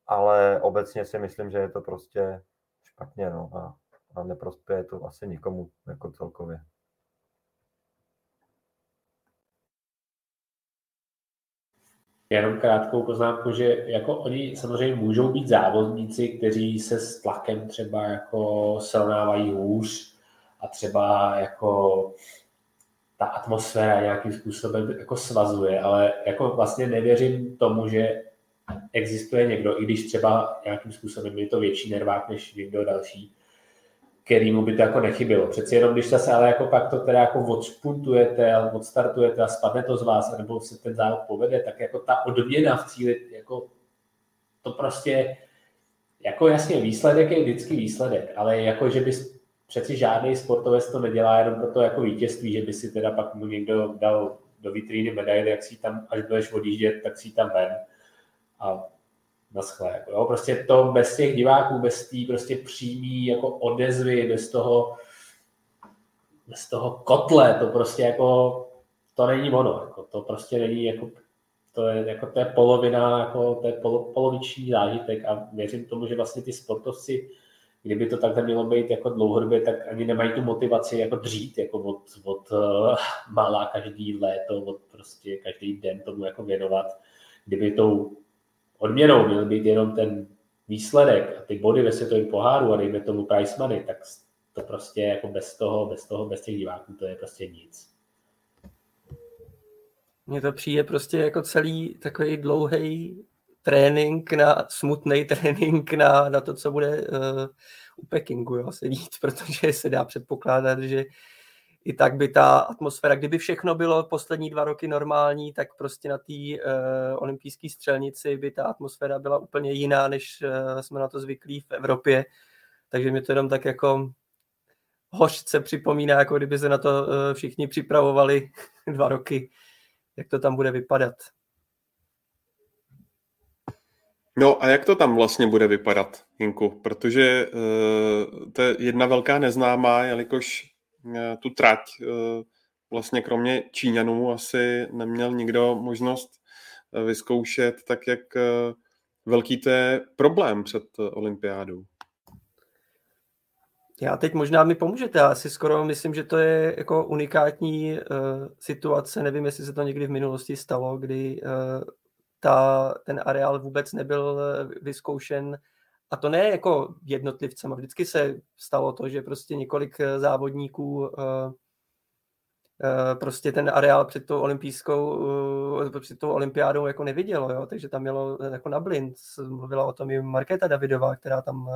Speaker 2: ale obecně si myslím, že je to prostě špatně no, a, a neprospěje to asi nikomu jako celkově.
Speaker 3: Jenom krátkou poznámku, že jako oni samozřejmě můžou být závodníci, kteří se s tlakem třeba jako srovnávají hůř a třeba jako ta atmosféra nějakým způsobem jako svazuje, ale jako vlastně nevěřím tomu, že existuje někdo, i když třeba nějakým způsobem je to větší nervák než někdo další, kterýmu by to jako nechybilo. Přeci jenom, když se ale jako pak to teda jako odspuntujete odstartujete a spadne to z vás, nebo se ten závod povede, tak jako ta odměna v cíli, jako to prostě, jako jasně výsledek je vždycky výsledek, ale jako, že bys přeci žádný sportovec to nedělá jenom pro to jako vítězství, že by si teda pak mu někdo dal do vitríny medaily, jak si tam, až budeš odjíždět, tak si tam ven. A naschle. Jako, jo? Prostě to bez těch diváků, bez té prostě přímý jako odezvy, bez toho, bez toho kotle, to prostě jako, to není ono, jako, to prostě není jako, to je, jako, to je polovina, jako, to je polo, poloviční zážitek a věřím tomu, že vlastně ty sportovci, kdyby to takhle mělo být jako dlouhodobě, tak ani nemají tu motivaci jako dřít, jako od, od uh, malá každý léto, od prostě každý den tomu jako věnovat. Kdyby tou odměnou měl být jenom ten výsledek a ty body ve světovém poháru a dejme tomu price money, tak to prostě jako bez toho, bez toho, bez těch diváků, to je prostě nic.
Speaker 4: Mně to přijde prostě jako celý takový dlouhý trénink na, smutný trénink na, na to, co bude uh, u Pekingu, jo, se víc, protože se dá předpokládat, že i tak by ta atmosféra, kdyby všechno bylo poslední dva roky normální, tak prostě na té uh, olympijské střelnici by ta atmosféra byla úplně jiná, než uh, jsme na to zvyklí v Evropě. Takže mi to jenom tak jako hořce připomíná, jako kdyby se na to uh, všichni připravovali dva roky, jak to tam bude vypadat.
Speaker 1: No a jak to tam vlastně bude vypadat, Jinku? Protože uh, to je jedna velká neznámá, jelikož tu trať uh, vlastně kromě Číňanů asi neměl nikdo možnost vyzkoušet, tak jak velký to je problém před olympiádou.
Speaker 4: Já teď možná mi pomůžete, já si skoro myslím, že to je jako unikátní uh, situace, nevím, jestli se to někdy v minulosti stalo, kdy uh, ta, ten areál vůbec nebyl eh, vyzkoušen a to ne jako jednotlivcem, vždycky se stalo to, že prostě několik eh, závodníků uh, prostě ten areál před tou olympijskou, před tou olympiádou jako nevidělo, jo? takže tam mělo jako na blind. Mluvila o tom i Markéta Davidová, která tam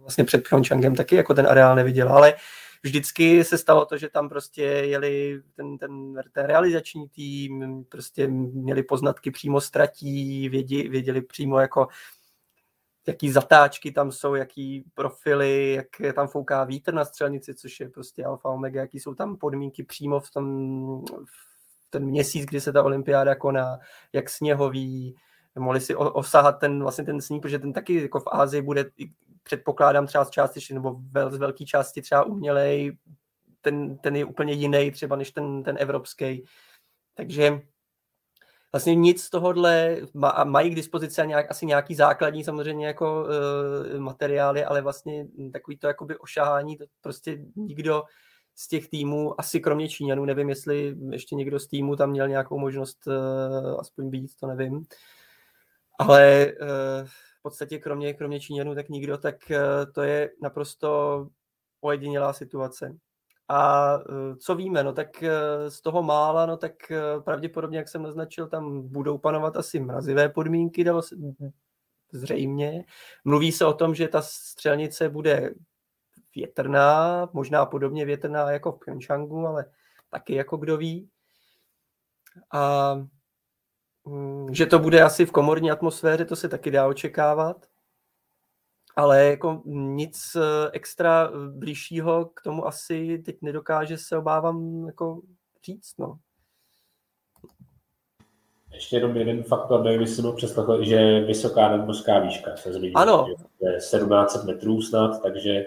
Speaker 4: vlastně před Pyeongchangem taky jako ten areál neviděla, ale vždycky se stalo to, že tam prostě jeli ten, ten, ten realizační tým, prostě měli poznatky přímo ztratí, vědě, věděli přímo jako jaký zatáčky tam jsou, jaký profily, jak tam fouká vítr na střelnici, což je prostě alfa omega, jaký jsou tam podmínky přímo v tom v ten měsíc, kdy se ta olympiáda koná, jak sněhový, mohli si osahat ten, vlastně ten sníh, protože ten taky jako v Ázii bude předpokládám třeba z části, nebo z velké části třeba umělej, ten, ten je úplně jiný třeba než ten, ten evropský. Takže vlastně nic z tohohle, mají k dispozici nějak, asi nějaký základní samozřejmě jako uh, materiály, ale vlastně takový to jakoby ošahání, to prostě nikdo z těch týmů, asi kromě Číňanů, nevím, jestli ještě někdo z týmu tam měl nějakou možnost uh, aspoň být, to nevím. Ale uh, podstatě kromě, kromě Číňanů tak nikdo, tak eh, to je naprosto ojedinělá situace. A eh, co víme, no tak eh, z toho mála, no tak pravděpodobně, jak jsem naznačil, tam budou panovat asi mrazivé podmínky, dalo se, zřejmě. Mluví se o tom, že ta střelnice bude větrná, možná podobně větrná jako v Pyeongchangu, ale taky jako kdo ví. A Mm, že to bude asi v komorní atmosféře, to se taky dá očekávat. Ale jako nic eh, extra blížšího k tomu asi teď nedokáže se obávám jako říct. No.
Speaker 3: Ještě jenom jeden faktor, nevím, jsem přeslechl, že vysoká nadmořská výška se změní.
Speaker 4: Ano.
Speaker 3: Je 1700 metrů snad, takže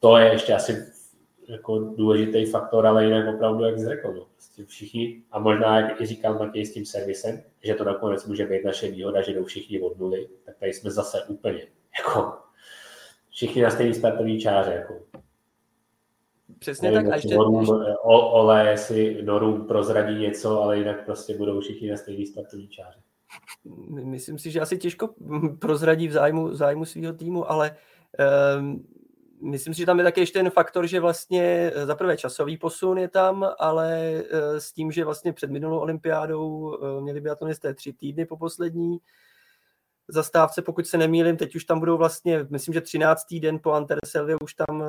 Speaker 3: to je ještě asi jako důležitý faktor, ale jinak opravdu, jak jsi řekl, no, prostě všichni, a možná, jak i říkal Matěj s tím servisem, že to nakonec může být naše výhoda, že jdou všichni od nuly, tak tady jsme zase úplně, jako všichni na stejný startový čáře, jako.
Speaker 4: Přesně Nevím, tak. A ještě,
Speaker 3: Norum, o, Ole, jestli Norum prozradí něco, ale jinak prostě budou všichni na stejný startový čáře.
Speaker 4: Myslím si, že asi těžko prozradí v zájmu, zájmu svého týmu, ale um, myslím si, že tam je také ještě ten faktor, že vlastně eh, za prvé časový posun je tam, ale eh, s tím, že vlastně před minulou olympiádou eh, měli biatlonisté tři týdny po poslední zastávce, pokud se nemýlím, teď už tam budou vlastně, myslím, že 13. den po Anterselvě už tam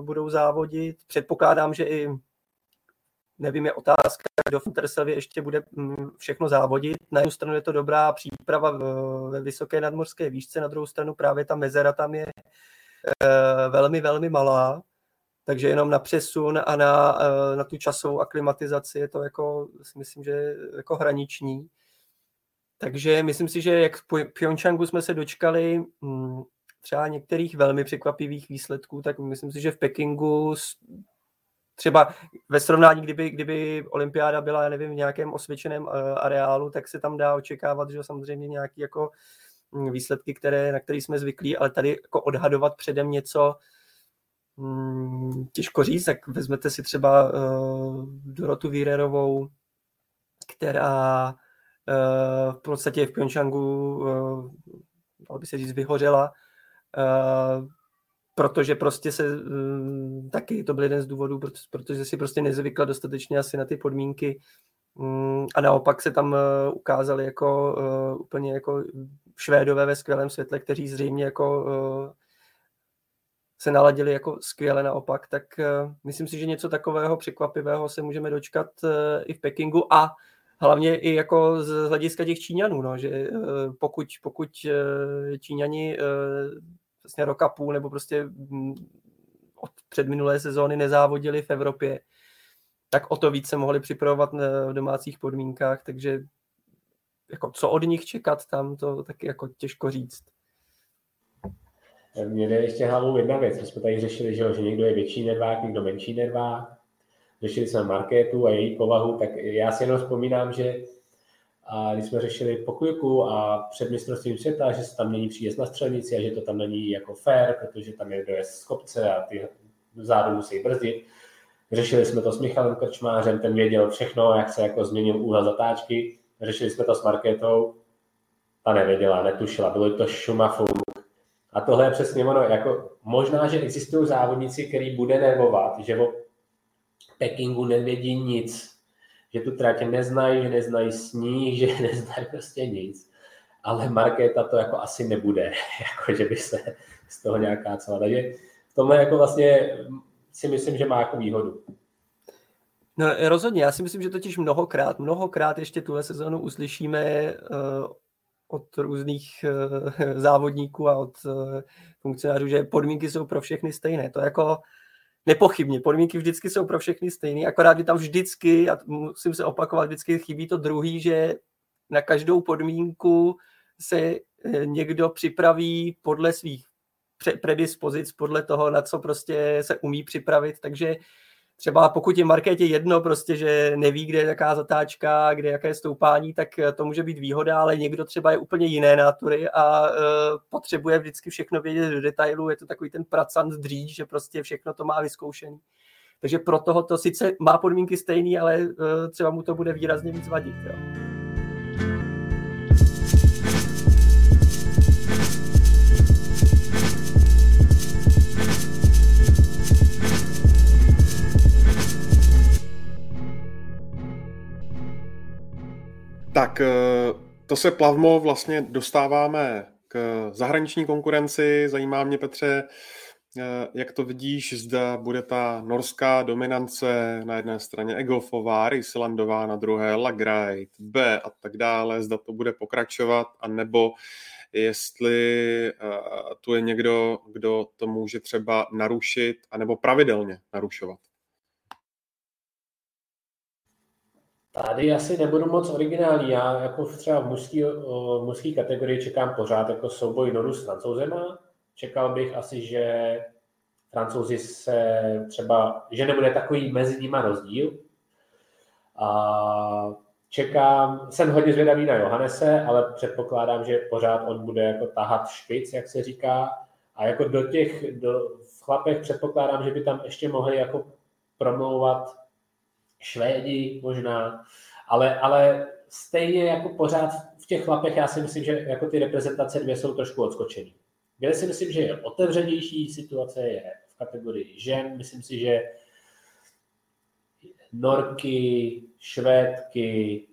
Speaker 4: budou závodit. Předpokládám, že i nevím, je otázka, kdo v Anterselvě ještě bude mm, všechno závodit. Na jednu stranu je to dobrá příprava ve vysoké nadmorské výšce, na druhou stranu právě ta mezera tam je Eh, velmi, velmi malá takže jenom na přesun a na, na tu časovou aklimatizaci je to jako, si myslím, že jako hraniční. Takže myslím si, že jak v Pyeongchangu jsme se dočkali hm, třeba některých velmi překvapivých výsledků, tak myslím si, že v Pekingu třeba ve srovnání, kdyby, kdyby olympiáda byla, já nevím, v nějakém osvědčeném eh, areálu, tak se tam dá očekávat, že samozřejmě nějaký jako hm, výsledky, které, na které jsme zvyklí, ale tady jako odhadovat předem něco, hmm, těžko říct, tak vezmete si třeba uh, Dorotu Vírerovou, která v podstatě v Pyeongchangu, uh, dalo by se říct, vyhořela, uh, protože prostě se um, taky to byl jeden z důvodů, protože si prostě nezvykla dostatečně asi na ty podmínky um, a naopak se tam ukázali jako úplně jako Švédové ve skvělém světle, kteří zřejmě jako se naladili jako skvěle naopak, tak myslím si, že něco takového překvapivého se můžeme dočkat i v Pekingu a hlavně i jako z hlediska těch Číňanů, no, že uh, pokud, pokud uh, Číňani uh, vlastně roka půl nebo prostě mm, od předminulé sezóny nezávodili v Evropě, tak o to víc se mohli připravovat v domácích podmínkách, takže jako co od nich čekat tam, to taky jako těžko říct.
Speaker 3: Mě jde ještě hlavou jedna věc. My jsme tady řešili, že, že někdo je větší nervák, někdo menší nervák. Řešili jsme marketu a její povahu, tak já si jenom vzpomínám, že a když jsme řešili pokojku a před mistrovstvím světa, že se tam není příjezd na střelnici a že to tam není jako fair, protože tam je dojezd z kopce a ty zádu musí brzdit. Řešili jsme to s Michalem Krčmářem, ten věděl všechno, jak se jako změnil úhel zatáčky. Řešili jsme to s Markétou, ta nevěděla, netušila, bylo to šumafuk. A tohle je přesně ono, jako možná, že existují závodníci, který bude nervovat, že Pekingu nevědí nic, že tu trať neznají, že neznají sníh, že neznají prostě nic. Ale Markéta to jako asi nebude, jako že by se z toho nějaká celá. Takže v tomhle jako vlastně si myslím, že má jako výhodu.
Speaker 4: No rozhodně, já si myslím, že totiž mnohokrát, mnohokrát ještě tuhle sezónu uslyšíme uh, od různých uh, závodníků a od uh, funkcionářů, že podmínky jsou pro všechny stejné. To jako nepochybně, podmínky vždycky jsou pro všechny stejné, akorát je tam vždycky, a musím se opakovat, vždycky chybí to druhý, že na každou podmínku se někdo připraví podle svých predispozic, podle toho, na co prostě se umí připravit, takže třeba pokud je Markétě jedno prostě, že neví, kde je jaká zatáčka, kde jaké stoupání, tak to může být výhoda, ale někdo třeba je úplně jiné natury a uh, potřebuje vždycky všechno vědět do detailu, je to takový ten pracant dříž, že prostě všechno to má vyzkoušený. Takže pro toho to sice má podmínky stejný, ale uh, třeba mu to bude výrazně víc vadit. Jo.
Speaker 1: Tak eh, to se plavmo vlastně dostáváme k zahraniční konkurenci. Zajímá mě, Petře, eh, jak to vidíš, zda bude ta norská dominance na jedné straně Egolfová, Ryslandová na druhé, Lagride, B a tak dále, zda to bude pokračovat, anebo jestli uh, tu je někdo, kdo to může třeba narušit, anebo pravidelně narušovat.
Speaker 3: Tady asi nebudu moc originální. Já jako třeba v mužské, mužský kategorii čekám pořád jako souboj Noru s francouzema. Čekal bych asi, že francouzi se třeba, že nebude takový mezi nimi rozdíl. A čekám, jsem hodně zvědavý na Johannese, ale předpokládám, že pořád on bude jako tahat špic, jak se říká. A jako do těch, do, v chlapech předpokládám, že by tam ještě mohli jako promlouvat Švédi možná, ale, ale stejně jako pořád v těch chlapech já si myslím, že jako ty reprezentace dvě jsou trošku odskočený. Kde si myslím, že je otevřenější situace je v kategorii žen. Myslím si, že Norky, Švédky,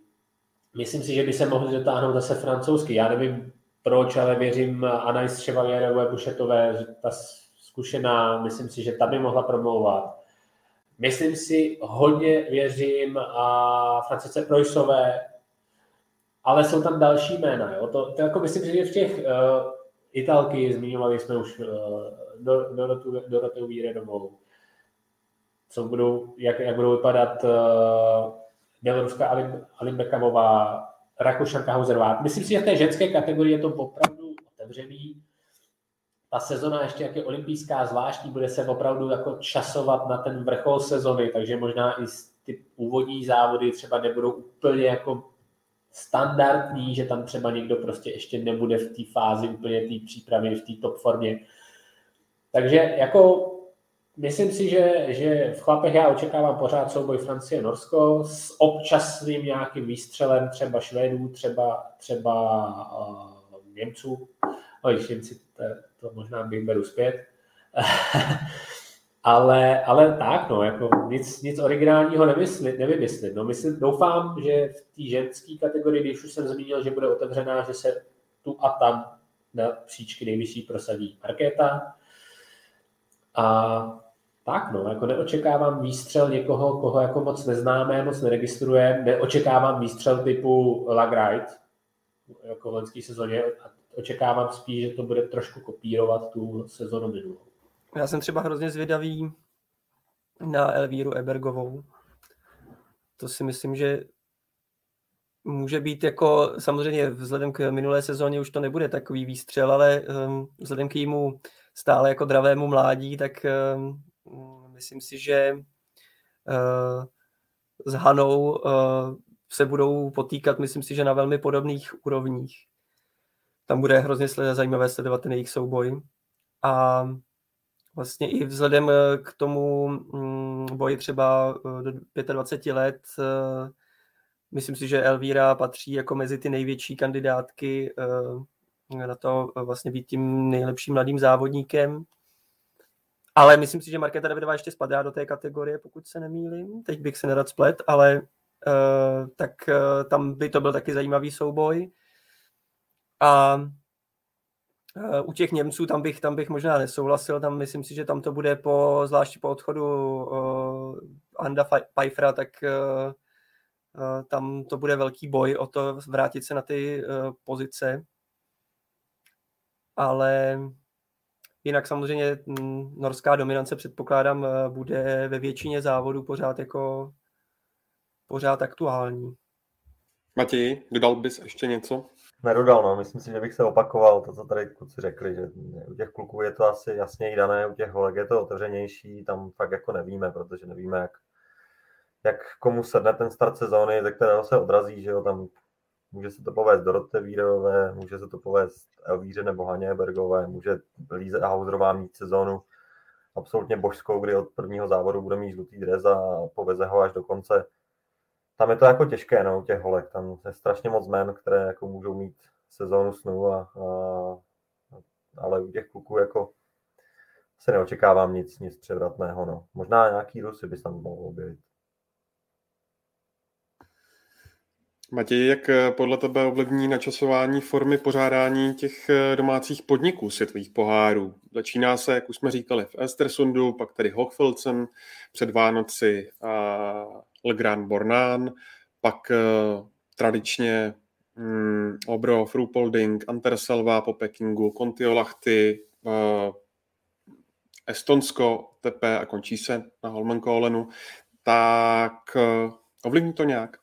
Speaker 3: myslím si, že by se mohli dotáhnout zase francouzsky. Já nevím proč, ale věřím Anais Chevalierové Bušetové, ta zkušená, myslím si, že ta by mohla promlouvat. Myslím si, hodně věřím a Francice Projsové, ale jsou tam další jména. Jo? To, to jako myslím, že v těch uh, Italky zmiňovali jsme už uh, Dorotu, Dorotu Víredovou. co budou, jak, jak budou vypadat uh, Běloruská Alim, Alim Bekamová, Rakušanka Hauserová. Myslím si, že v té ženské kategorii je to opravdu otevřený. Ta sezona ještě jak je olympijská zvláštní, bude se opravdu jako časovat na ten vrchol sezony, takže možná i ty původní závody třeba nebudou úplně jako standardní, že tam třeba někdo prostě ještě nebude v té fázi úplně té přípravy, v té top formě. Takže jako myslím si, že, že v chlapech já očekávám pořád souboj Francie-Norsko s občasným nějakým výstřelem třeba Švédů, třeba, třeba uh, Němců. No, Němci, to, to možná bych beru zpět. ale, ale tak, no, jako nic, nic originálního nevyslit, nevymyslit. No, myslím, doufám, že v té ženské kategorii, když už jsem zmínil, že bude otevřená, že se tu a tam na příčky nejvyšší prosadí Markéta. A tak, no, jako neočekávám výstřel někoho, koho jako moc neznáme, moc neregistruje, neočekávám výstřel typu Lagrite, jako v loňské sezóně, a očekávám spíš, že to bude trošku kopírovat tu sezonu minulou.
Speaker 4: Já jsem třeba hrozně zvědavý na Elvíru Ebergovou. To si myslím, že může být jako, samozřejmě vzhledem k minulé sezóně už to nebude takový výstřel, ale um, vzhledem k jejímu stále jako dravému mládí, tak um, myslím si, že uh, s Hanou uh, se budou potýkat, myslím si, že na velmi podobných úrovních. Tam bude hrozně zajímavé sledovat ten jejich souboj. A vlastně i vzhledem eh, k tomu mm, boji třeba eh, do 25 let, eh, myslím si, že Elvíra patří jako mezi ty největší kandidátky na to vlastně být tím nejlepším mladým závodníkem. Ale myslím si, že Markéta Davidová ještě spadá do té kategorie, pokud se nemýlím. Teď bych se nerad splet, ale tak uh, tam by to byl taky zajímavý souboj. A Eh, u těch Němců tam bych, tam bych možná nesouhlasil, tam myslím si, že tam to bude po, zvláště po odchodu Anda Pfeiffera, tak tam to bude velký boj o to vrátit se na ty pozice. Ale jinak samozřejmě hm, norská dominance předpokládám bude ve většině závodů pořád jako pořád aktuální.
Speaker 1: Matěj, dodal bys ještě něco?
Speaker 2: Nedodal, no. Myslím si, že bych se opakoval to, co tady kluci řekli, že u těch kluků je to asi jasně dané, u těch holek je to otevřenější, tam fakt jako nevíme, protože nevíme, jak, jak komu sedne ten start sezóny, ze kterého se odrazí, že jo, tam může se to povést Dorote Vírové, může se to povést Elvíře nebo Haně Bergové, může Líze Hauserová mít sezónu absolutně božskou, kdy od prvního závodu bude mít žlutý dres a poveze ho až do konce tam je to jako těžké, no, u těch holek. Tam je strašně moc men, které jako můžou mít sezónu snu, a, a, ale u těch kluků jako se neočekávám nic, nic převratného. No. Možná nějaký Rusy by se tam mohl objevit.
Speaker 1: Matěj, jak eh, podle tebe ovlivní načasování formy pořádání těch eh, domácích podniků světových pohárů? Začíná se, jak už jsme říkali, v Estersundu, pak tady Hochfeldsen, před Vánoci a Le Grand Bornán, pak uh, tradičně um, Obro, Frupolding, Anterselva po Pekingu, Kontiolahty, uh, Estonsko, tepe a končí se na Holmenkollenu, tak uh, ovlivní to nějak?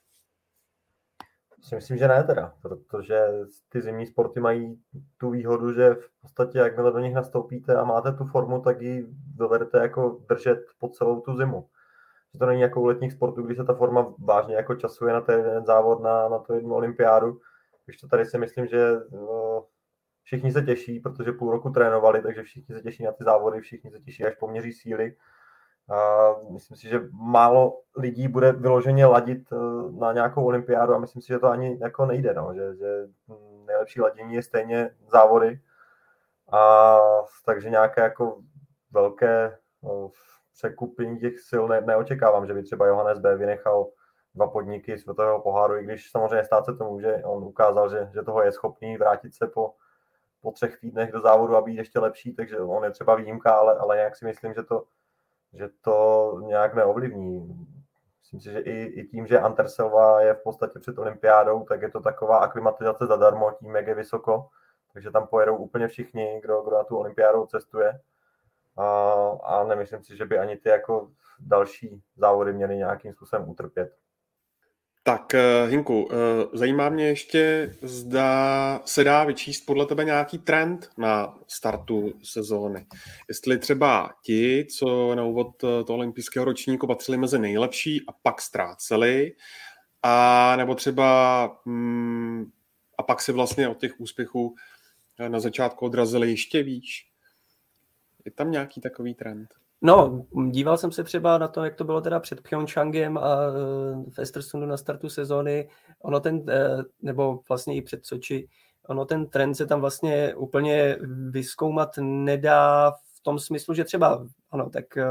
Speaker 2: Si myslím, že ne teda, protože ty zimní sporty mají tu výhodu, že v podstatě jakmile do nich nastoupíte a máte tu formu, tak ji dovedete jako držet po celou tu zimu že to není jako u letních sportů, kdy se ta forma vážně jako časuje na ten jeden závod, na, na tu jednu olympiádu. Když to tady si myslím, že no, všichni se těší, protože půl roku trénovali, takže všichni se těší na ty závody, všichni se těší, až poměří síly. A myslím si, že málo lidí bude vyloženě ladit eh, na nějakou olympiádu a myslím si, že to ani jako nejde, no, že, že nejlepší ladění je stejně závody. A takže nějaké jako velké no, překupení těch sil ne, neočekávám, že by třeba Johannes B. vynechal dva podniky světového poháru, i když samozřejmě stát se to může. On ukázal, že, že toho je schopný vrátit se po, po třech týdnech do závodu a být ještě lepší, takže on je třeba výjimka, ale, ale nějak si myslím, že to, že to nějak neovlivní. Myslím si, že i, i tím, že Anterselva je v podstatě před olympiádou, tak je to taková aklimatizace zadarmo tím, jak je vysoko, takže tam pojedou úplně všichni, kdo, kdo na tu olympiádu cestuje a, a nemyslím si, že by ani ty jako další závody měly nějakým způsobem utrpět.
Speaker 1: Tak, eh, Hinku, eh, zajímá mě ještě, zda se dá vyčíst podle tebe nějaký trend na startu sezóny. Jestli třeba ti, co na úvod toho olympijského ročníku patřili mezi nejlepší a pak ztráceli, a nebo třeba mm, a pak si vlastně od těch úspěchů na začátku odrazili ještě výš. Je tam nějaký takový trend?
Speaker 4: No, díval jsem se třeba na to, jak to bylo teda před Pyeongchangem a v Estersundu na startu sezóny. Ono ten, eh, nebo vlastně i před Soči, ono ten trend se tam vlastně úplně vyskoumat nedá v tom smyslu, že třeba, ano, tak eh,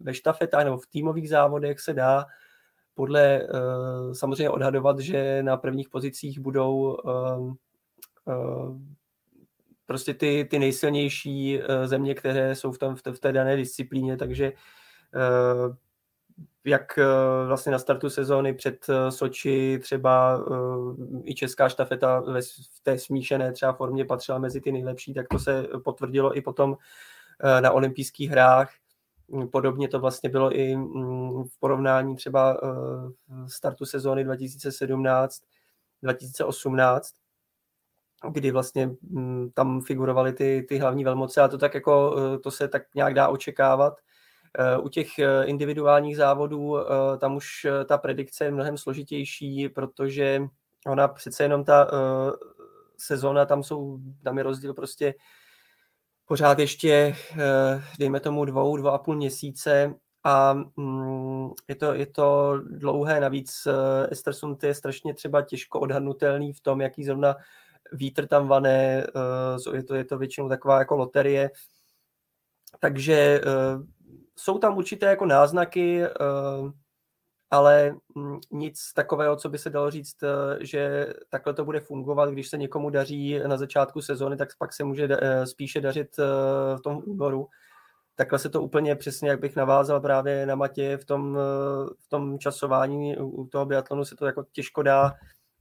Speaker 4: ve štafetách nebo v týmových závodech se dá podle eh, samozřejmě odhadovat, že na prvních pozicích budou prostě ty, ty nejsilnější eh, země, které jsou v, tom, v té dané disciplíně, takže eh, jak eh, vlastně na startu sezóny před Soči třeba i česká štafeta v té smíšené třeba formě patřila mezi ty nejlepší, tak to se potvrdilo i potom na olympijských hrách. Podobně to vlastně bylo i mm, v porovnání třeba startu sezóny 2017 2018, kdy vlastně mm, tam figurovaly ty, ty hlavní velmoci a to tak jako, eh, to se tak nějak dá očekávat. Eh, u těch eh, individuálních závodů tam už ta predikce je mnohem složitější, protože ona přece jenom ta sezóna, tam jsou, tam je rozdíl prostě pořád ještě, dejme tomu dvou, dva a půl měsíce a mm, je to, je to dlouhé, navíc Estersund je strašně třeba těžko odhadnutelný v tom, jaký zrovna vítr tam vané, eh, je to, je to většinou taková jako loterie. Takže eh, jsou tam určité jako náznaky, eh, ale mm, nic takového, co by se dalo říct, že takhle to bude fungovat, když se někomu daří na začátku sezóny, tak pak se může spíše dařit v tom únoru. Takhle se to úplně přesně, jak bych navázal právě na Matě v tom, v tom časování u toho biatlonu se to jako těžko dá,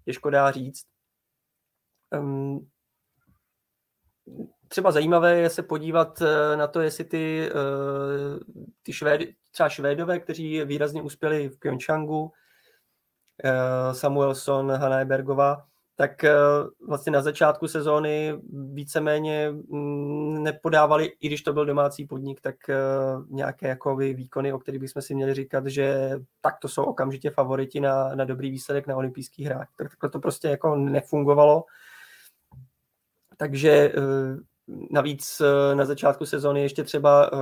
Speaker 4: těžko dá říct. Um, třeba zajímavé je se podívat eh, na to, jestli ty, uh, ty švédy, třeba Švédové, kteří výrazně uspěli v Pyeongchangu, uh, Samuelson, Hanna Bergová, tak vlastně na začátku sezóny víceméně mm, nepodávali, i když to byl domácí podnik, tak nějaké jako výkony, o kterých bychom si měli říkat, že tak to jsou okamžitě favoriti na, na dobrý výsledek na olympijských hrách. Tak to prostě jako nefungovalo. Takže eh, navíc eh, na začátku sezóny ještě třeba eh,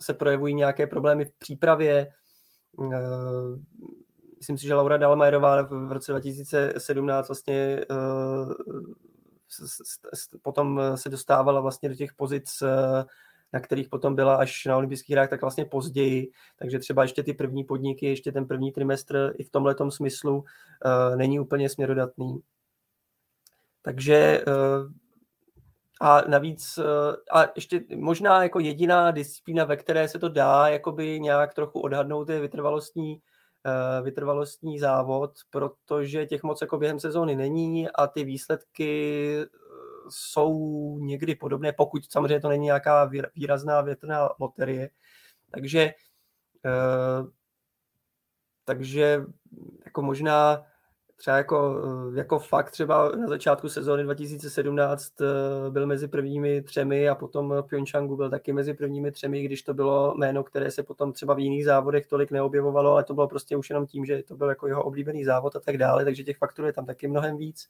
Speaker 4: se projevují nějaké problémy v přípravě. Myslím si, že Laura Dalmajerová v roce 2017 vlastně potom se dostávala vlastně do těch pozic, na kterých potom byla až na olympijských hrách, tak vlastně později. Takže třeba ještě ty první podniky, ještě ten první trimestr i v tomhle smyslu není úplně směrodatný. Takže a navíc, eh, a ještě možná jako jediná disciplína, ve které se to dá jakoby nějak trochu odhadnout, je vytrvalostní, eh, vytrvalostní závod, protože těch moc jako během sezóny není a ty výsledky eh, jsou někdy podobné, pokud samozřejmě to není nějaká výrazná větrná loterie. Takže takže jako možná třeba jako, eh, jako fakt třeba na začátku sezóny 2017 eh, byl mezi prvními třemi a potom Pyeongchangu byl taky mezi prvními třemi, když to bylo jméno, které se potom třeba v jiných závodech tolik neobjevovalo, ale to bylo prostě už jenom tím, že to byl jako jeho oblíbený závod a tak dále, takže těch faktorů je tam taky mnohem víc.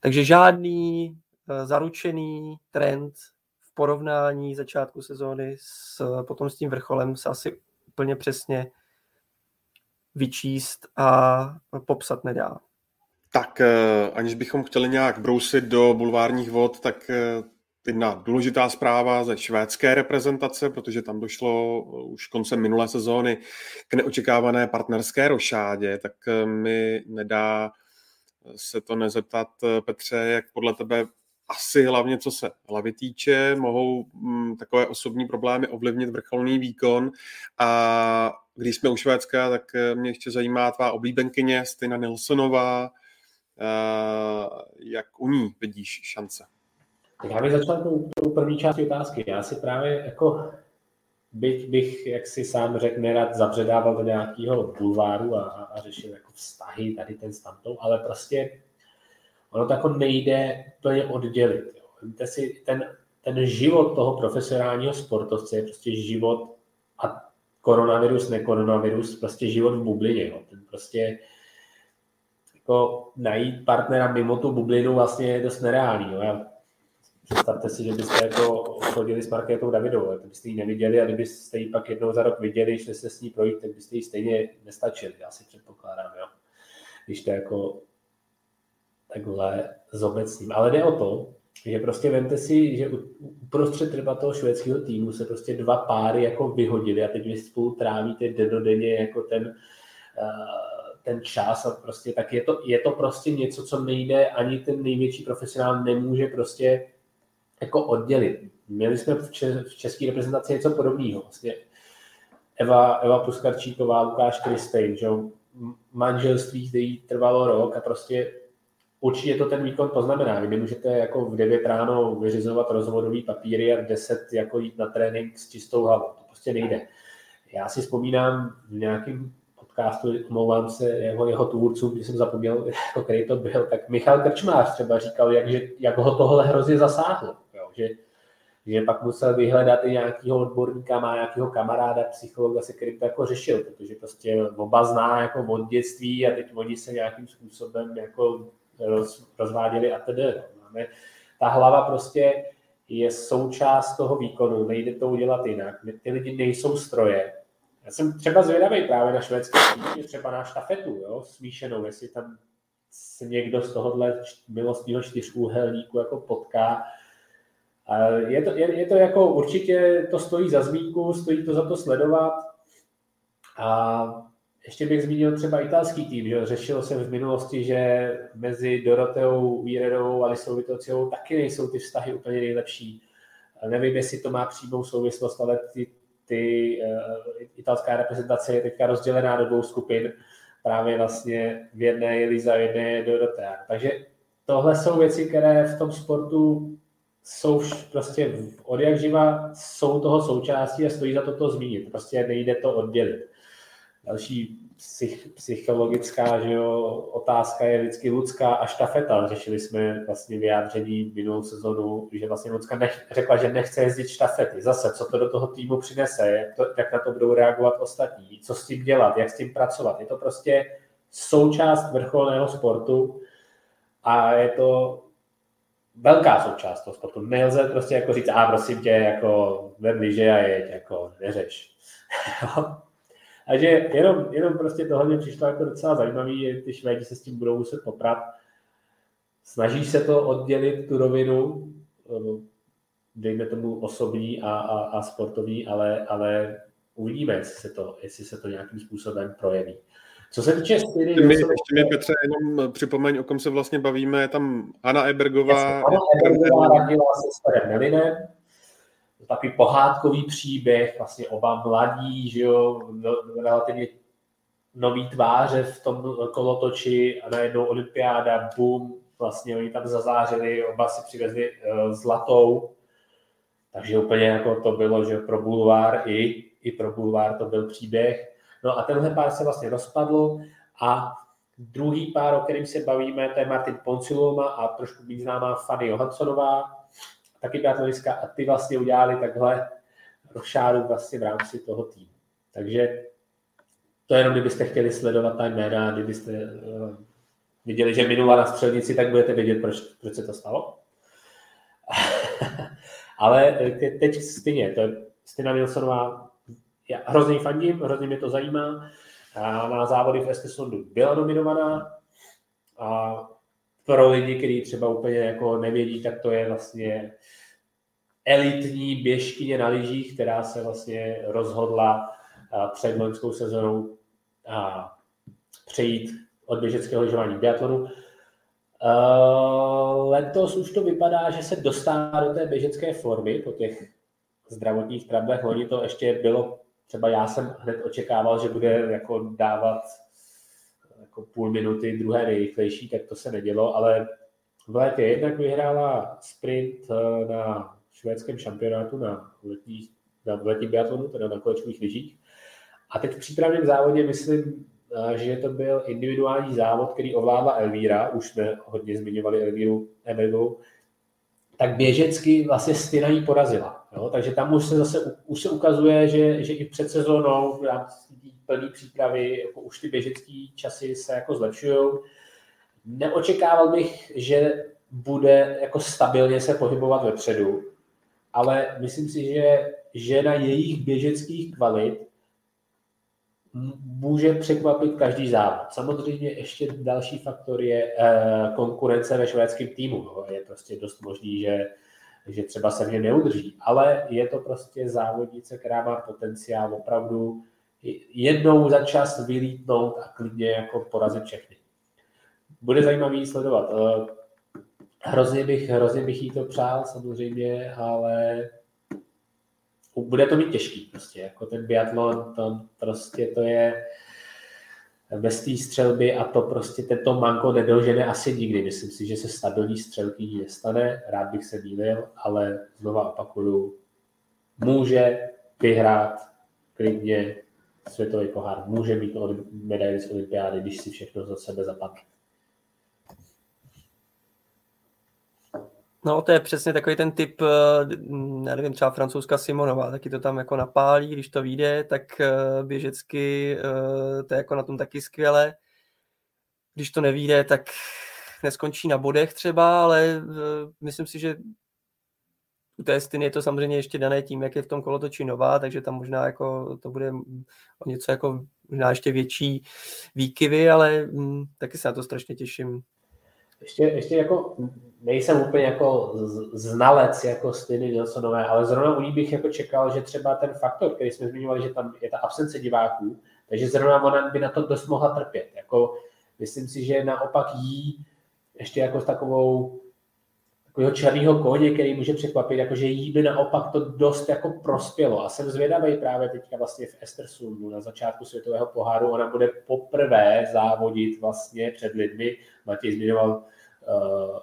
Speaker 4: Takže žádný eh, zaručený trend v porovnání začátku sezóny s potom s tím vrcholem se asi úplně přesně vyčíst a popsat nedá.
Speaker 1: Tak eh, aniž bychom chtěli nějak brousit do bulvárních vod, tak eh, jedna důležitá zpráva ze švédské reprezentace, protože tam došlo eh, už koncem minulé sezóny k neočekávané partnerské rošádě, tak mi nedá se to nezeptat, Petře, jak podle tebe asi hlavně co se hlavy týče, mohou mm, takové osobní problémy ovlivnit vrcholný výkon a když jsme u Švédska, tak eh, mě ještě zajímá tvá oblíbenkyně Stina Nilsonová, eh, jak u ní vidíš šance?
Speaker 3: Já bych začal tou, tou první částí otázky. Já si právě jako byť bych, jak si sám řekl, nerad zabředával do nějakého bulváru a, a řešil jako vztahy tady ten s tamtou, ale prostě ono to jako nejde plně oddělit. Jo. Víte si, ten, ten život toho profesionálního sportovce je prostě život a koronavirus, ne koronavirus, prostě život v bublině. Jo. Ten prostě jako najít partnera mimo tu bublinu vlastně je dost nereálný. Jo. Představte si, že byste jako chodili s Markétou Davidovou, tak byste ji neviděli a kdybyste ji pak jednou za rok viděli, šli se s ní projít, tak byste ji stejně nestačili, já si předpokládám, jo. Když to jako takhle zobecním. Ale jde o to, že prostě vemte si, že uprostřed třeba toho švédského týmu se prostě dva páry jako vyhodili a teď vy spolu trávíte denodenně jako ten, uh, ten čas a prostě tak je to, je to prostě něco, co nejde, ani ten největší profesionál nemůže prostě jako oddělit. Měli jsme v české reprezentaci něco podobného. Vlastně Eva, Eva Puskarčíková, Lukáš Kristejn, že manželství, který trvalo rok a prostě určitě to ten výkon poznamená. Vy nemůžete jako v 9 ráno vyřizovat rozvodový papíry a v 10 jako jít na trénink s čistou hlavou. To prostě nejde. Já si vzpomínám v nějakém podcastu, omlouvám se jeho, jeho tvůrců, když jsem zapomněl, jako který to byl, tak Michal Krčmář třeba říkal, jak, že, jak ho tohle hrozně zasáhlo že, že pak musel vyhledat i nějakého odborníka, má nějakého kamaráda, psychologa, se kterým to jako řešil, protože prostě oba zná jako od dětství a teď oni se nějakým způsobem jako roz, rozváděli a tedy. No. Máme, ta hlava prostě je součást toho výkonu, nejde to udělat jinak. Ty lidi nejsou stroje. Já jsem třeba zvědavý právě na švédské týmy, třeba na štafetu, jo, smíšenou, jestli tam se někdo z tohohle milostního čtyřúhelníku jako potká, je to, je, je to jako určitě, to stojí za zmínku, stojí to za to sledovat. A ještě bych zmínil třeba italský tým, že řešilo se v minulosti, že mezi Doroteou Víredovou a Lisou Vitociovou taky nejsou ty vztahy úplně nejlepší. Nevím, jestli to má přímou souvislost, ale ty, ty uh, italská reprezentace je teďka rozdělená do dvou skupin. Právě vlastně v jedné je Liza, v jedné je Dorotea. Takže tohle jsou věci, které v tom sportu jsou prostě od jak živa jsou toho součástí a stojí za to to zmínit. Prostě nejde to oddělit. Další psych, psychologická že jo, otázka je vždycky Lucka a štafeta. Řešili jsme vlastně vyjádření minulou sezonu, že vlastně Lucka nech, řekla, že nechce jezdit štafety. Zase, co to do toho týmu přinese, jak, to, jak na to budou reagovat ostatní, co s tím dělat, jak s tím pracovat. Je to prostě součást vrcholného sportu a je to velká součást toho sportu. Nelze prostě jako říct, a prosím tě, jako vem liže a jeď, jako neřeš. Takže jenom, jenom prostě tohle mě přišlo jako docela zajímavý, ty Švédi se s tím budou muset poprat. Snaží se to oddělit, tu rovinu, dejme tomu osobní a, a, a sportovní, ale, ale uvidíme, jestli se, to, jestli se to nějakým způsobem projeví. Co se týče styly...
Speaker 1: My, ještě mi, Petře, jenom připomeň, o kom se vlastně bavíme. Je tam Anna Ebergová. Jasně,
Speaker 3: Anna Ebergová radila se starým Melinem. Takový pohádkový příběh, vlastně oba mladí, že jo, no, relativně nový tváře v tom kolotoči a najednou olympiáda, boom, vlastně oni tam zazářili, oba si přivezli uh, zlatou, takže úplně jako to bylo, že pro bulvár i, i pro bulvár to byl příběh. No a tenhle pár se vlastně rozpadl a druhý pár, o kterým se bavíme, to je Martin Ponciloma a trošku méně známá Fanny Johanssonová, taky biatlonistka a ty vlastně udělali takhle rošáru vlastně v rámci toho týmu. Takže to jenom, kdybyste chtěli sledovat ta jména, kdybyste uh, viděli, že minula na střelnici, tak budete vědět, proč, proč se to stalo. Ale teď stejně, to je Stina Nilsonová já hrozně fandím, hrozně mě to zajímá. A na závody v Estesondu byla nominovaná a pro lidi, kteří třeba úplně jako nevědí, tak to je vlastně elitní běžkyně na lyžích, která se vlastně rozhodla před loňskou sezónou přejít od běžeckého lyžování k biatlonu. Letos už to vypadá, že se dostává do té běžecké formy po těch zdravotních trablech. Loni to ještě bylo třeba já jsem hned očekával, že bude jako dávat jako půl minuty druhé nejrychlejší, tak to se nedělo, ale v létě jednak vyhrála sprint eh, na švédském šampionátu na letní, na letní biatlonu, teda na kolečkových lyžích. A teď v přípravném závodě myslím, eh, že to byl individuální závod, který ovládla Elvíra, už jsme hodně zmiňovali Elvíru Emerovou, tak běžecky vlastně Stina jí porazila. Jo? Takže tam už se zase už se ukazuje, že, že i před sezónou v rámci plné přípravy jako už ty běžecké časy se jako zlepšují. Neočekával bych, že bude jako stabilně se pohybovat vepředu, ale myslím si, že, že na jejich běžeckých kvalit může překvapit každý závod. Samozřejmě ještě další faktor je eh, konkurence ve švédském týmu. Je prostě dost možný, že, že třeba se mě neudrží, ale je to prostě závodnice, která má potenciál opravdu jednou za čas vylítnout a klidně jako porazit všechny. Bude zajímavý sledovat. Eh, hrozně bych, hrozně bych jí to přál samozřejmě, ale bude to mít těžký prostě, jako ten biatlon, to prostě to je bez té střelby a to prostě tento manko nedožene asi nikdy. Myslím si, že se stabilní střelky nestane, rád bych se mýlil, ale znova opakuju, může vyhrát klidně světový pohár, může mít medaili z olympiády, když si všechno za sebe zapadne.
Speaker 4: No, to je přesně takový ten typ, eh, já nevím, třeba francouzská Simonová, taky to tam jako napálí, když to vyjde, tak eh, běžecky eh, to je jako na tom taky skvěle. Když to nevíde, tak neskončí na bodech třeba, ale myslím si, že u té stiny je to samozřejmě ještě dané tím, jak je v tom kolotoči nová, takže tam možná jako to bude o něco jako možná ještě větší výkyvy, ale hm, taky se na to strašně těším.
Speaker 3: Ještě, ještě jako nejsem úplně jako znalec jako Stiny Nilsonové, ale zrovna u ní bych jako čekal, že třeba ten faktor, který jsme zmiňovali, že tam je ta absence diváků, takže zrovna ona by na to dost mohla trpět. Jako, myslím si, že naopak jí ještě jako s takovou takového černého koně, který může překvapit, jakože jí by naopak to dost jako prospělo. A jsem zvědavý právě teďka vlastně v Estersundu na začátku světového poháru. Ona bude poprvé závodit vlastně před lidmi. Matěj zmiňoval uh,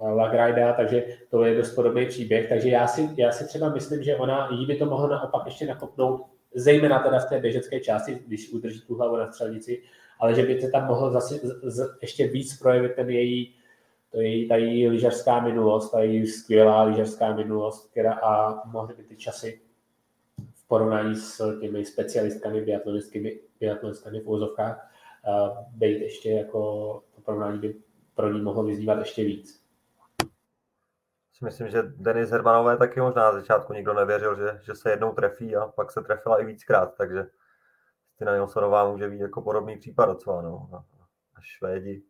Speaker 3: Lagrajda, takže to je dost podobný příběh. Takže já si, já si třeba myslím, že ona, jí by to mohlo naopak ještě nakopnout, zejména teda v té běžecké části, když udrží tu hlavu na střelnici, ale že by se tam mohl zase z, z, ještě víc projevit ten její to je ta její lyžařská minulost, ta její skvělá lyžařská minulost, která a mohly by ty časy v porovnání s těmi specialistkami, biatlonistskými, biatlonistkami v úzovkách, být ještě jako to porovnání by pro ní mohlo vyznívat ještě víc.
Speaker 2: Myslím, že Denis Hermanové taky možná na začátku nikdo nevěřil, že, že se jednou trefí a pak se trefila i víckrát, takže Stina Nilsonová může být jako podobný případ docela. No. A Švédi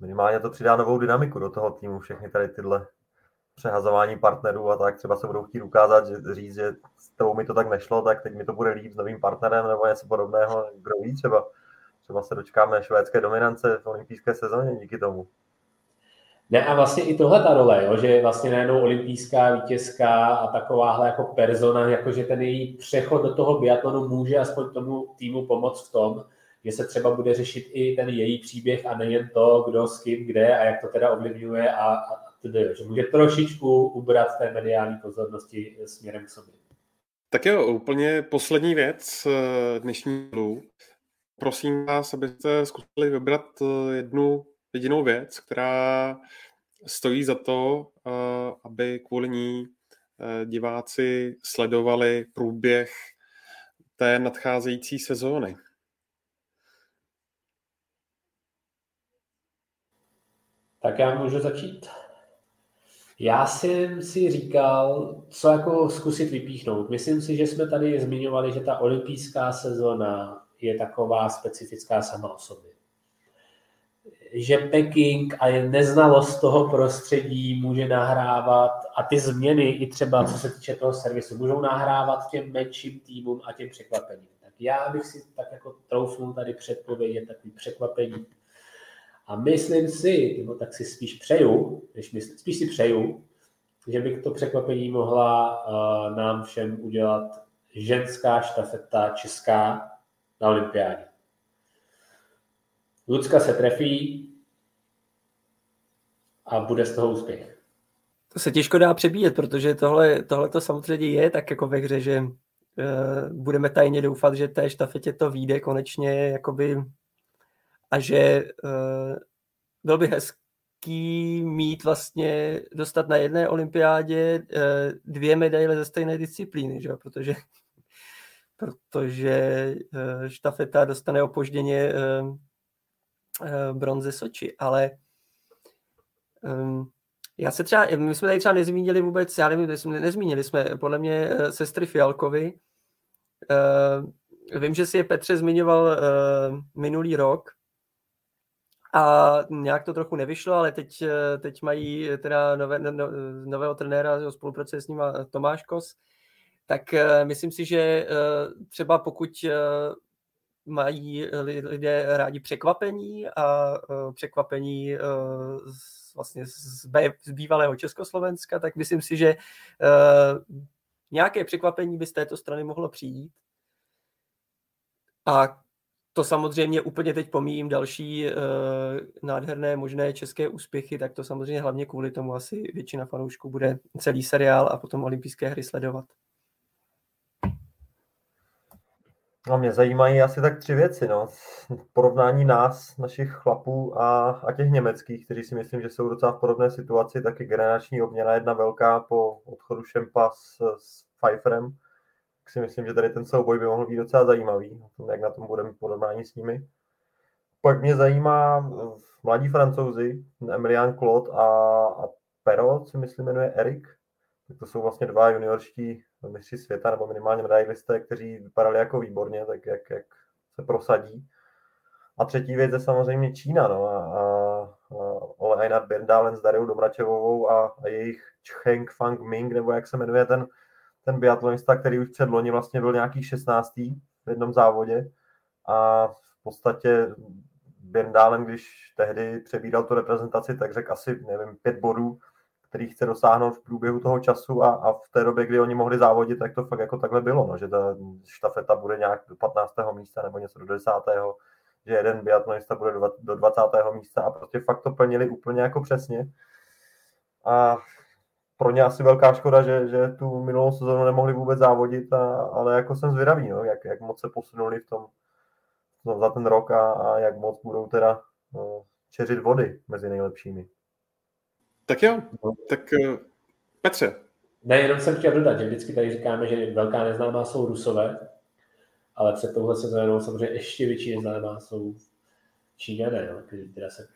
Speaker 2: minimálně to přidá novou dynamiku do toho týmu, všechny tady tyhle přehazování partnerů a tak třeba se budou chtít ukázat, že říct, že s tebou mi to tak nešlo, tak teď mi to bude líp s novým partnerem nebo něco podobného, kdo ví, třeba, třeba se dočkáme švédské dominance v olympijské sezóně díky tomu.
Speaker 3: Ne, a vlastně i tohle ta role, jo, že vlastně najednou olympijská vítězka a takováhle jako persona, jakože ten její přechod do toho biatlonu může aspoň tomu týmu pomoct v tom, že se třeba bude řešit i ten její příběh a nejen to, kdo s kým, kde a jak to teda ovlivňuje a, a tedy, že může trošičku ubrat té mediální pozornosti směrem k sobě.
Speaker 1: Tak jo, úplně poslední věc eh, dnešní. Prosím vás, abyste zkusili vybrat eh, jednu jedinou věc, která stojí za to, eh, aby kvůli ní diváci sledovali průběh té nadcházející sezóny.
Speaker 3: Tak já můžu začít. Já jsem si říkal, co jako zkusit vypíchnout. Myslím si, že jsme tady zmiňovali, že ta olympijská sezona je taková specifická sama o sobě. Že Peking a neznalost toho prostředí může nahrávat a ty změny i třeba co se týče toho servisu můžou nahrávat těm menším týmům a těm překvapením. Tak já bych si tak jako troufnul tady předpovědět takový překvapení a myslím si, nebo tak si spíš přeju, než myslím, spíš si přeju, že bych to překvapení mohla uh, nám všem udělat ženská štafeta česká na olympiádě. Lucka se trefí, a bude z toho úspěch.
Speaker 4: To se těžko dá přebíjet, protože tohle, tohle to samozřejmě je tak jako ve hře, že uh, budeme tajně doufat, že té štafetě to vyjde konečně, jakoby, a že uh, byl by hezký mít vlastně, dostat na jedné olympiádě uh, dvě medaile ze stejné disciplíny, že? protože protože štafeta dostane opožděně bronze Soči, ale um, já se třeba, my jsme tady třeba nezmínili vůbec, já nevím, nezmínili jsme podle mě uh, sestry Fialkovi. Uh, vím, že si je Petře zmiňoval uh, minulý rok a nějak to trochu nevyšlo, ale teď, teď mají teda nové, no, nového trenéra, spolupracuje s ním Tomáš Kos, tak uh, myslím si, že třeba pokud mají lidé rádi překvapení a uh, překvapení uh, z, vlastně z, z bývalého Československa, tak myslím si, že uh, nějaké překvapení by z této strany mohlo přijít. A to samozřejmě úplně teď pomíjím další uh, nádherné možné české úspěchy, tak to samozřejmě hlavně kvůli tomu asi většina fanoušků bude celý seriál a potom olympijské hry sledovat.
Speaker 2: No mě zajímají asi tak tři věci, no. Porovnání nás, našich chlapů a, a těch německých, kteří si myslím, že jsou docela v podobné situaci, taky generační obměna jedna velká po odchodu Šempa s, s Pfeifferem. Tak si myslím, že tady ten souboj by mohl být docela zajímavý, jak na tom budeme porovnání s nimi. Pak mě zajímá mladí francouzi, Emilian Claude a, a Perot, si myslím jmenuje Erik. To jsou vlastně dva juniorští mistři světa nebo minimálně medailisté, kteří vypadali jako výborně, tak jak, jak se prosadí. A třetí věc je samozřejmě Čína. No, a, a, Ole Einar Berndalen s Dariou Domračevovou a, a jejich Cheng Fang Ming, nebo jak se jmenuje ten, ten biatlonista, který už před loni vlastně byl nějaký 16. v jednom závodě. A v podstatě Berndalen, když tehdy přebíral tu reprezentaci, tak řekl asi, nevím, pět bodů který chce dosáhnout v průběhu toho času a, a v té době, kdy oni mohli závodit, tak to fakt jako takhle bylo, no, že ta štafeta bude nějak do 15. místa nebo něco do 10. že jeden biatlonista bude do, do 20. místa a prostě fakt to plnili úplně jako přesně. A pro ně asi velká škoda, že, že tu minulou sezónu nemohli vůbec závodit, a, ale jako jsem zvědavý, no, jak, jak moc se posunuli v tom no, za ten rok a, a jak moc budou teda no, čeřit vody mezi nejlepšími.
Speaker 1: Tak jo, tak eh, Petře.
Speaker 3: Ne, jenom jsem chtěl dodat, že vždycky tady říkáme, že velká neznámá jsou Rusové, ale před touhle sezónou samozřejmě ještě větší neznámá jsou Číňané, no, kteří teda se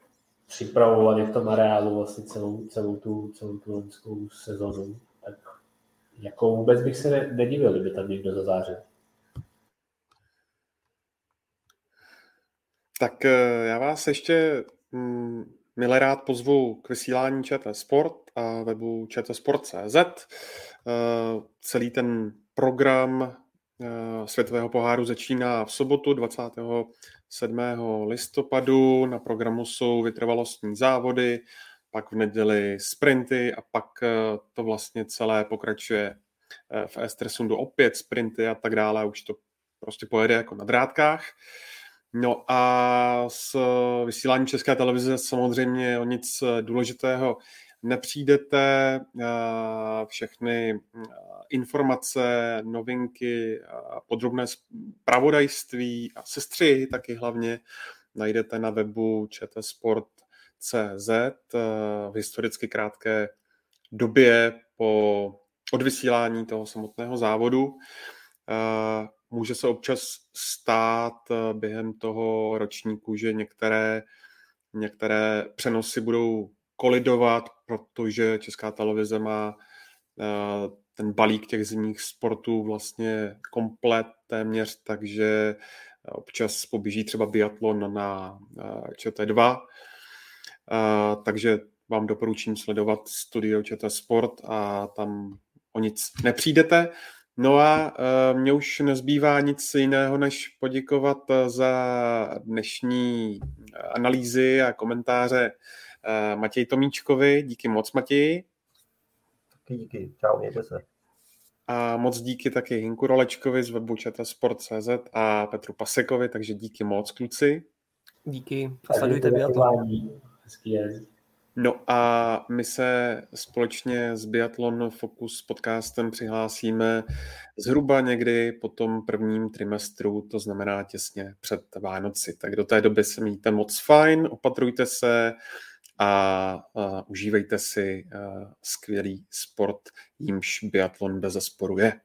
Speaker 3: připravovali v tom areálu vlastně celou, celou tu, celou tu loňskou sezonu. Tak jako vůbec bych se ne, nedivil, kdyby tam někdo zazářil.
Speaker 1: Tak eh, já vás ještě mm, Milé rád pozvu k vysílání ČT Sport a webu čtsport.cz. Eh, celý ten program eh, Světového poháru začíná v sobotu 27. listopadu. Na programu jsou vytrvalostní závody, pak v neděli sprinty a pak eh, to vlastně celé pokračuje v Estersundu opět sprinty a tak dále. Už to prostě pojede jako na drátkách. No a s vysílání České televize samozřejmě o nic důležitého nepřijdete. Všechny informace, novinky, podrobné pravodajství a sestřihy taky hlavně najdete na webu čtsport.cz v historicky krátké době po odvysílání toho samotného závodu. Může se občas stát eh, během toho ročníku, že některé, některé přenosy budou kolidovat, protože Česká televize má eh, ten balík těch zimních sportů vlastně komplet téměř, takže občas poběží třeba biatlon na eh, ČT2, takže vám doporučím sledovat studio ČT Sport a tam o nic nepřijdete. No a uh, mně už nezbývá nic jiného, než poděkovat eh, za dnešní eh, analýzy a komentáře uh, Matěj Tomíčkovi. Díky moc, Matěji.
Speaker 2: Taky díky. Čau, mějte se.
Speaker 1: A moc díky taky Hinku Rolečkovi z webu Sport.cz a Petru Pasekovi, takže díky moc, kluci.
Speaker 4: Díky a sledujte biatlon.
Speaker 3: Hezký den.
Speaker 1: No a my se společně s Biathlon Focus podcastem přihlásíme zhruba někdy po tom prvním trimestru, to znamená těsně před Vánoci. Tak do té doby se mějte moc fajn, opatrujte se a, a užívejte si a, skvělý sport, jímž biatlon bez zesporu je.